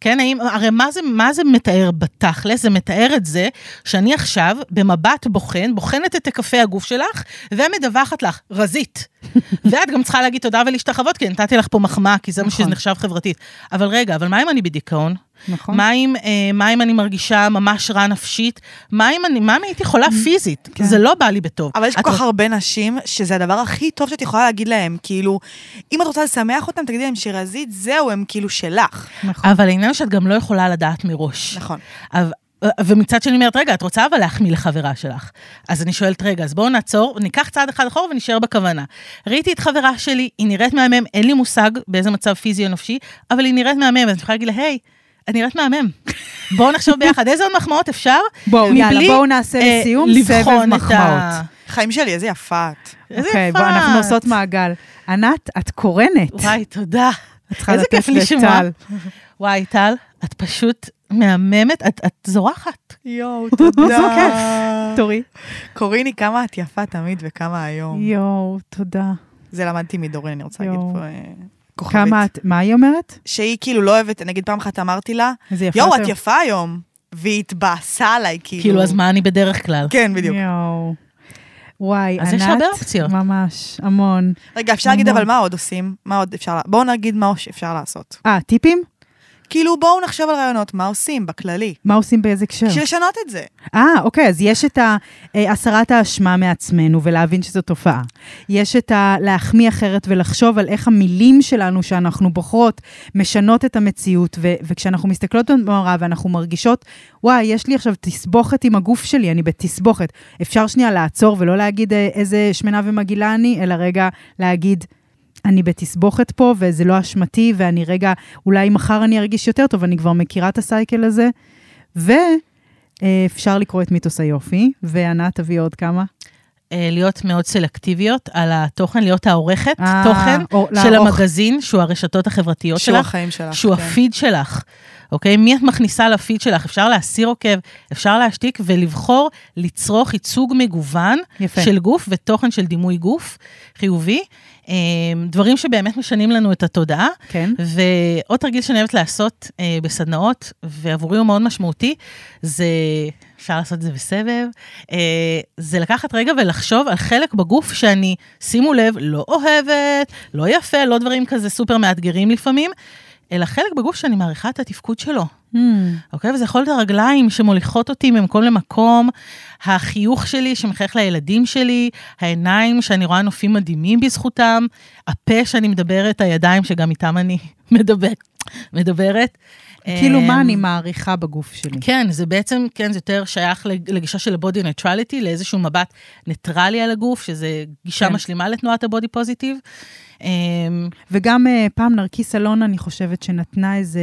כן, האם, הרי מה זה, מה זה מתאר בתכלס? זה מתאר את זה שאני עכשיו, במבט בוחן, בוחנת את היקפי הגוף שלך, ומדווחת לך, רזית. ואת גם צריכה להגיד תודה ולהשתחוות, כי נתתי לך פה מחמאה, כי זה מה נכון. שזה נחשב חברתית. אבל רגע, אבל מה אם אני בדיכאון? נכון? מה אם, אה, מה אם אני מרגישה ממש רע נפשית? מה אם אני, מה אם הייתי חולה פיזית? כן. זה לא בא לי בטוב. אבל יש כל כך הרבה נשים שזה הדבר הכי טוב שאת יכולה להגיד להם. כאילו, אם את רוצה לשמח אותם, תגידי להם שרזית, זהו, הם כאילו שלך. נכון. אבל העניין שאת גם לא יכולה לדעת מראש. נכון. אבל- ומצד שני אומרת, רגע, את רוצה אבל להחמיא לחברה שלך. אז אני שואלת, רגע, אז בואו נעצור, ניקח צעד אחד אחורה ונשאר בכוונה. ראיתי את חברה שלי, היא נראית מהמם, אין לי מושג באיזה מצב פיזי או נפשי, אבל היא נראית מהמם, אז אני יכולה להגיד לה, היי, את נראית מהמם. בואו נחשוב ביחד, איזה עוד מחמאות אפשר? בואו, יאללה, בואו נעשה אה, לסיום סבב את מחמאות. חיים שלי, איזה יפה את. איזה אוקיי, יפה בואו, אנחנו את. עושות מעגל. ענת, את קורנת. וואי, תודה. את צריכה איזה לתת כיף לשמוע. לטל. וואי, טל, את פשוט מהממת, את, את זורחת. יואו, תודה. כיף. תורי. קוריני, כמה את יפה תמיד וכמה היום. יואו, תודה. זה למדתי מדורין, אני רוצה להגיד. פה אה, כוכבית. כמה את, מה היא אומרת? שהיא כאילו לא אוהבת, נגיד פעם אחת אמרתי לה, יואו, את את היום." יפה היום. והיא התבאסה עליי, כאילו. כאילו, אז מה אני בדרך כלל? כן, בדיוק. יואו. וואי, אז ענת, יש הרבה אופציות. ממש, המון. רגע, אפשר להגיד, המון. אבל מה עוד עושים? מה עוד אפשר, בואו נגיד מה עוד אפשר לעשות. אה, טיפים? כאילו, בואו נחשוב על רעיונות, מה עושים בכללי. מה עושים באיזה הקשר? בשביל לשנות את זה. אה, אוקיי, אז יש את ה- אה, הסרת האשמה מעצמנו ולהבין שזו תופעה. יש את ה... להחמיא אחרת ולחשוב על איך המילים שלנו שאנחנו בוחרות משנות את המציאות, ו- וכשאנחנו מסתכלות במראה ואנחנו מרגישות, וואי, יש לי עכשיו תסבוכת עם הגוף שלי, אני בתסבוכת. אפשר שנייה לעצור ולא להגיד אה, איזה שמנה ומגעילה אני, אלא רגע להגיד, אני בתסבוכת פה, וזה לא אשמתי, ואני רגע, אולי מחר אני ארגיש יותר טוב, אני כבר מכירה את הסייקל הזה. ואפשר לקרוא את מיתוס היופי, וענת, תביא עוד כמה. אה, להיות מאוד סלקטיביות על התוכן, להיות העורכת אה, תוכן או- של לערוך. המגזין, שהוא הרשתות החברתיות שהוא שלך, החיים שלך. שהוא כן. הפיד שלך. אוקיי? מי את מכניסה לפיד שלך? אפשר להסיר עוקב, אפשר להשתיק ולבחור לצרוך ייצוג מגוון יפה. של גוף ותוכן של דימוי גוף חיובי. אה, דברים שבאמת משנים לנו את התודעה. כן. ועוד תרגיל שאני אוהבת לעשות אה, בסדנאות, ועבורי הוא מאוד משמעותי, זה, אפשר לעשות את זה בסבב, אה, זה לקחת רגע ולחשוב על חלק בגוף שאני, שימו לב, לא אוהבת, לא יפה, לא דברים כזה סופר מאתגרים לפעמים, אלא חלק בגוף שאני מעריכה את התפקוד שלו. Hmm, אוקיי? וזה יכול להיות הרגליים שמוליכות אותי ממקום למקום, החיוך שלי שמחייך לילדים שלי, העיניים שאני רואה נופים מדהימים בזכותם, הפה שאני מדברת, הידיים שגם איתם אני מדבר, מדברת. כאילו, מה אמ, אני מעריכה בגוף שלי? כן, זה בעצם, כן, זה יותר שייך לג- לגישה של ה-body neutrality, לאיזשהו מבט ניטרלי על הגוף, שזה גישה כן. משלימה לתנועת ה-body positive. אמ, וגם אה, פעם נרקיס אלון, אני חושבת, שנתנה איזה...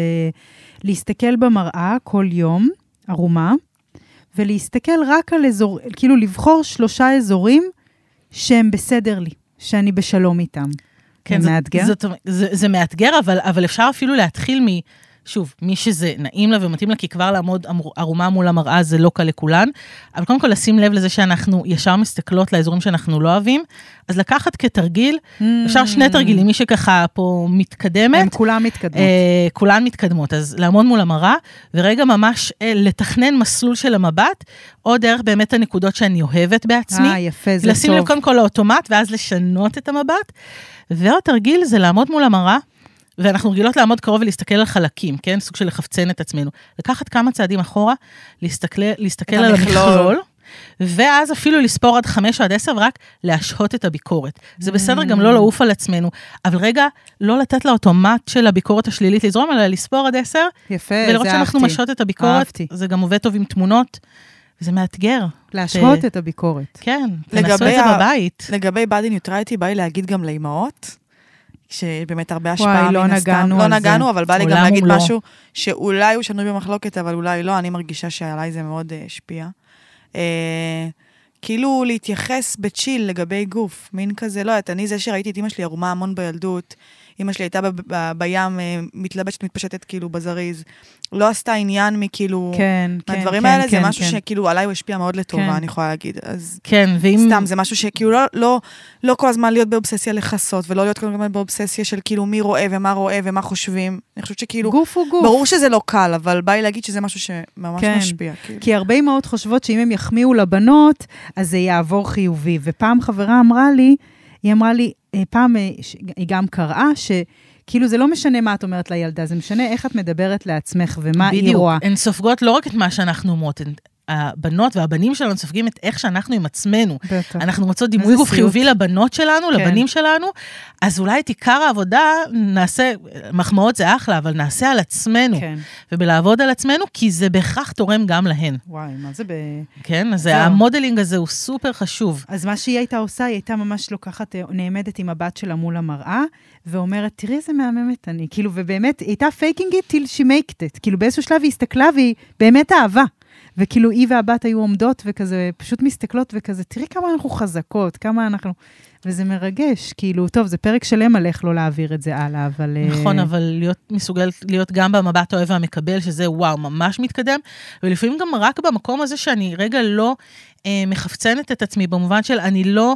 להסתכל במראה כל יום, ערומה, ולהסתכל רק על אזור, כאילו לבחור שלושה אזורים שהם בסדר לי, שאני בשלום איתם. כן, זה מאתגר? זאת, זה, זה מאתגר, אבל, אבל אפשר אפילו להתחיל מ... שוב, מי שזה נעים לה ומתאים לה, כי כבר לעמוד ערומה מול המראה זה לא קל לכולן, אבל קודם כל לשים לב לזה שאנחנו ישר מסתכלות לאזורים שאנחנו לא אוהבים, אז לקחת כתרגיל, אפשר שני תרגילים, מי שככה פה מתקדמת, הם כולם מתקדמות. אה, כולן מתקדמות, אז לעמוד מול המראה, ורגע ממש אה, לתכנן מסלול של המבט, או דרך באמת הנקודות שאני אוהבת בעצמי. אה, יפה, זה לשים לב טוב. קודם כל לאוטומט, ואז לשנות את המבט. ועוד תרגיל זה לעמוד מול המראה, ואנחנו רגילות לעמוד קרוב ולהסתכל על חלקים, כן? סוג של לחפצן את עצמנו. לקחת כמה צעדים אחורה, להסתכל, להסתכל על המכלול. המכלול. ואז אפילו לספור עד חמש או עד עשר, ורק להשהות את הביקורת. זה בסדר גם לא לעוף על עצמנו, אבל רגע, לא לתת לאוטומט של הביקורת השלילית לזרום, אלא לספור עד עשר, יפה, ולראות זה שאנחנו אהבתי. משהות את הביקורת. אהבתי. זה גם עובד טוב עם תמונות, וזה מאתגר. להשהות את הביקורת. כן, תנסו את לגבי זה ה- בבית. לגבי body neutrality, בא לי להגיד גם לאימהות, שבאמת הרבה השפעה וואי, לא מן הסתם. נגענו לא על זה. נגענו, אבל בא לי גם להגיד ומלואו. משהו שאולי הוא שנוי במחלוקת, אבל אולי לא, אני מרגישה שעליי זה מאוד אה, השפיע. אה, כאילו להתייחס בצ'יל לגבי גוף, מין כזה, לא יודעת, אני זה שראיתי את אמא שלי ערומה המון בילדות, אמא שלי הייתה ב- ב- בים, אה, מתלבשת, מתפשטת כאילו בזריז, לא עשתה עניין מכאילו... כן, כן, כן, האלה זה כן, משהו כן. שכאילו עליי הוא השפיע מאוד לטובה, כן. אני יכולה להגיד. אז כן, ואם... סתם, זה משהו שכאילו לא, לא, לא כל הזמן להיות באובססיה לכסות, ולא להיות כל הזמן באובססיה של כאילו מי רואה ומה רואה ומה חושבים. אני חושבת שכאילו, גוף הוא גוף. ברור שזה לא קל, אבל בא לי להגיד שזה משהו שממש כן. משפיע. כאילו. כי הרבה אמהות חושבות שאם הם יחמיאו לבנות, אז זה יעבור חיובי. ופעם חברה אמרה לי, היא אמרה לי, אה, פעם אה, היא גם קראה שכאילו זה לא משנה מה את אומרת לילדה, זה משנה איך את מדברת לעצמך ומה היא בדיוק. רואה. הן סופגות לא רק את מה שאנחנו אומרות, הבנות והבנים שלנו סופגים את איך שאנחנו עם עצמנו. בטח. אנחנו רוצות דימוי גוף. חיובי לבנות שלנו, כן. לבנים שלנו, אז אולי את עיקר העבודה נעשה, מחמאות זה אחלה, אבל נעשה על עצמנו. כן. ובלעבוד על עצמנו, כי זה בהכרח תורם גם להן, וואי, מה זה ב... כן? אז זהו. המודלינג הזה הוא סופר חשוב. אז מה שהיא הייתה עושה, היא הייתה ממש לוקחת, אה, נעמדת עם הבת שלה מול המראה, ואומרת, תראי איזה מהממת אני. כאילו, ובאמת, היא הייתה faking it till she maked it. כאילו, באיזשהו שלב היא הסתכלה והיא באמת אהבה. וכאילו, היא והבת היו עומדות וכזה, פשוט מסתכלות וכזה, תראי כמה אנחנו חזקות, כמה אנחנו... וזה מרגש, כאילו, טוב, זה פרק שלם על איך לא להעביר את זה הלאה, אבל... אה, נכון, אבל להיות מסוגלת להיות גם במבט האוהב והמקבל, שזה וואו, ממש מתקדם, ולפעמים גם רק במקום הזה שאני רגע לא אה, מחפצנת את עצמי, במובן של אני לא,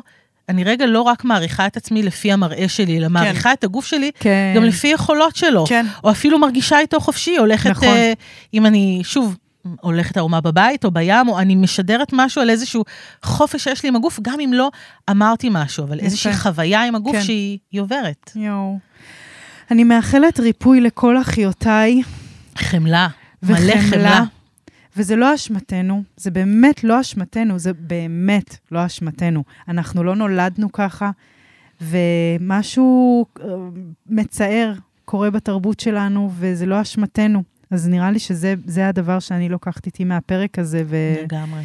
אני רגע לא רק מעריכה את עצמי לפי המראה שלי, אלא מעריכה את הגוף שלי כן. גם לפי יכולות שלו. כן. או אפילו מרגישה איתו חופשי, הולכת, נכון. אה, אם אני, שוב, הולכת ערומה בבית או בים, או אני משדרת משהו על איזשהו חופש שיש לי עם הגוף, גם אם לא אמרתי משהו, אבל. איזושהי חוויה עם הגוף כן. שהיא היא עוברת. יואו. אני מאחלת ריפוי לכל אחיותיי. חמלה, מלא. חמלה. וזה לא אשמתנו, זה באמת לא אשמתנו, זה באמת לא אשמתנו. אנחנו לא נולדנו ככה, ומשהו אה, מצער קורה בתרבות שלנו, וזה לא אשמתנו. אז נראה לי שזה זה הדבר שאני לוקחת איתי מהפרק הזה, ו, לגמרי.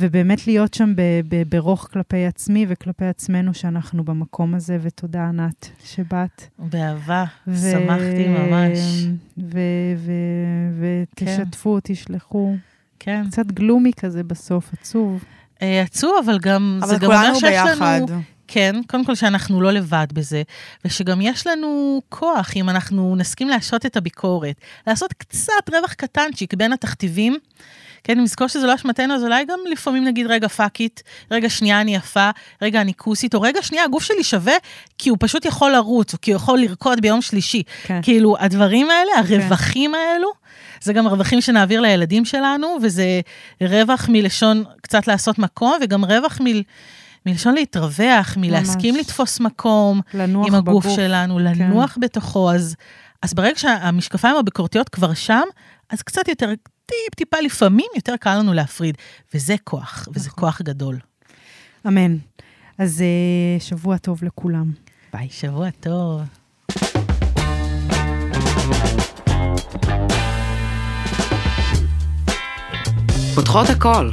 ובאמת להיות שם ב, ב, ברוך כלפי עצמי וכלפי עצמנו שאנחנו במקום הזה, ותודה ענת שבאת. באהבה, ו- שמחתי ממש. ו- ו- ותשתפו, תשלחו. כן. קצת גלומי כזה בסוף, עצוב. אה, עצוב, אבל גם, זה אבל גם אומר כולנו שיש ביחד. לנו... כן, קודם כל שאנחנו לא לבד בזה, ושגם יש לנו כוח אם אנחנו נסכים להשעות את הביקורת, לעשות קצת רווח קטנצ'יק בין התכתיבים. כן, נזכור שזה לא אשמתנו, אז אולי גם לפעמים נגיד, רגע, fuck it, רגע, שנייה, אני יפה, רגע, אני כוסית, או רגע, שנייה, הגוף שלי שווה, כי הוא פשוט יכול לרוץ, או כי הוא יכול לרקוד ביום שלישי. כן. כאילו, הדברים האלה, הרווחים האלו, זה גם הרווחים שנעביר לילדים שלנו, וזה רווח מלשון קצת לעשות מקום, וגם רווח מל... מלשון להתרווח, מלהסכים לתפוס מקום עם הגוף בגוף. שלנו, לנוח בתוכו. אז, אז ברגע שהמשקפיים הביקורתיות כבר שם, אז קצת יותר, טיפ-טיפה לפעמים יותר קל לנו להפריד. וזה כוח, וזה כוח גדול. אמן. אז אה, שבוע טוב לכולם. ביי, שבוע טוב. פותחות הכל.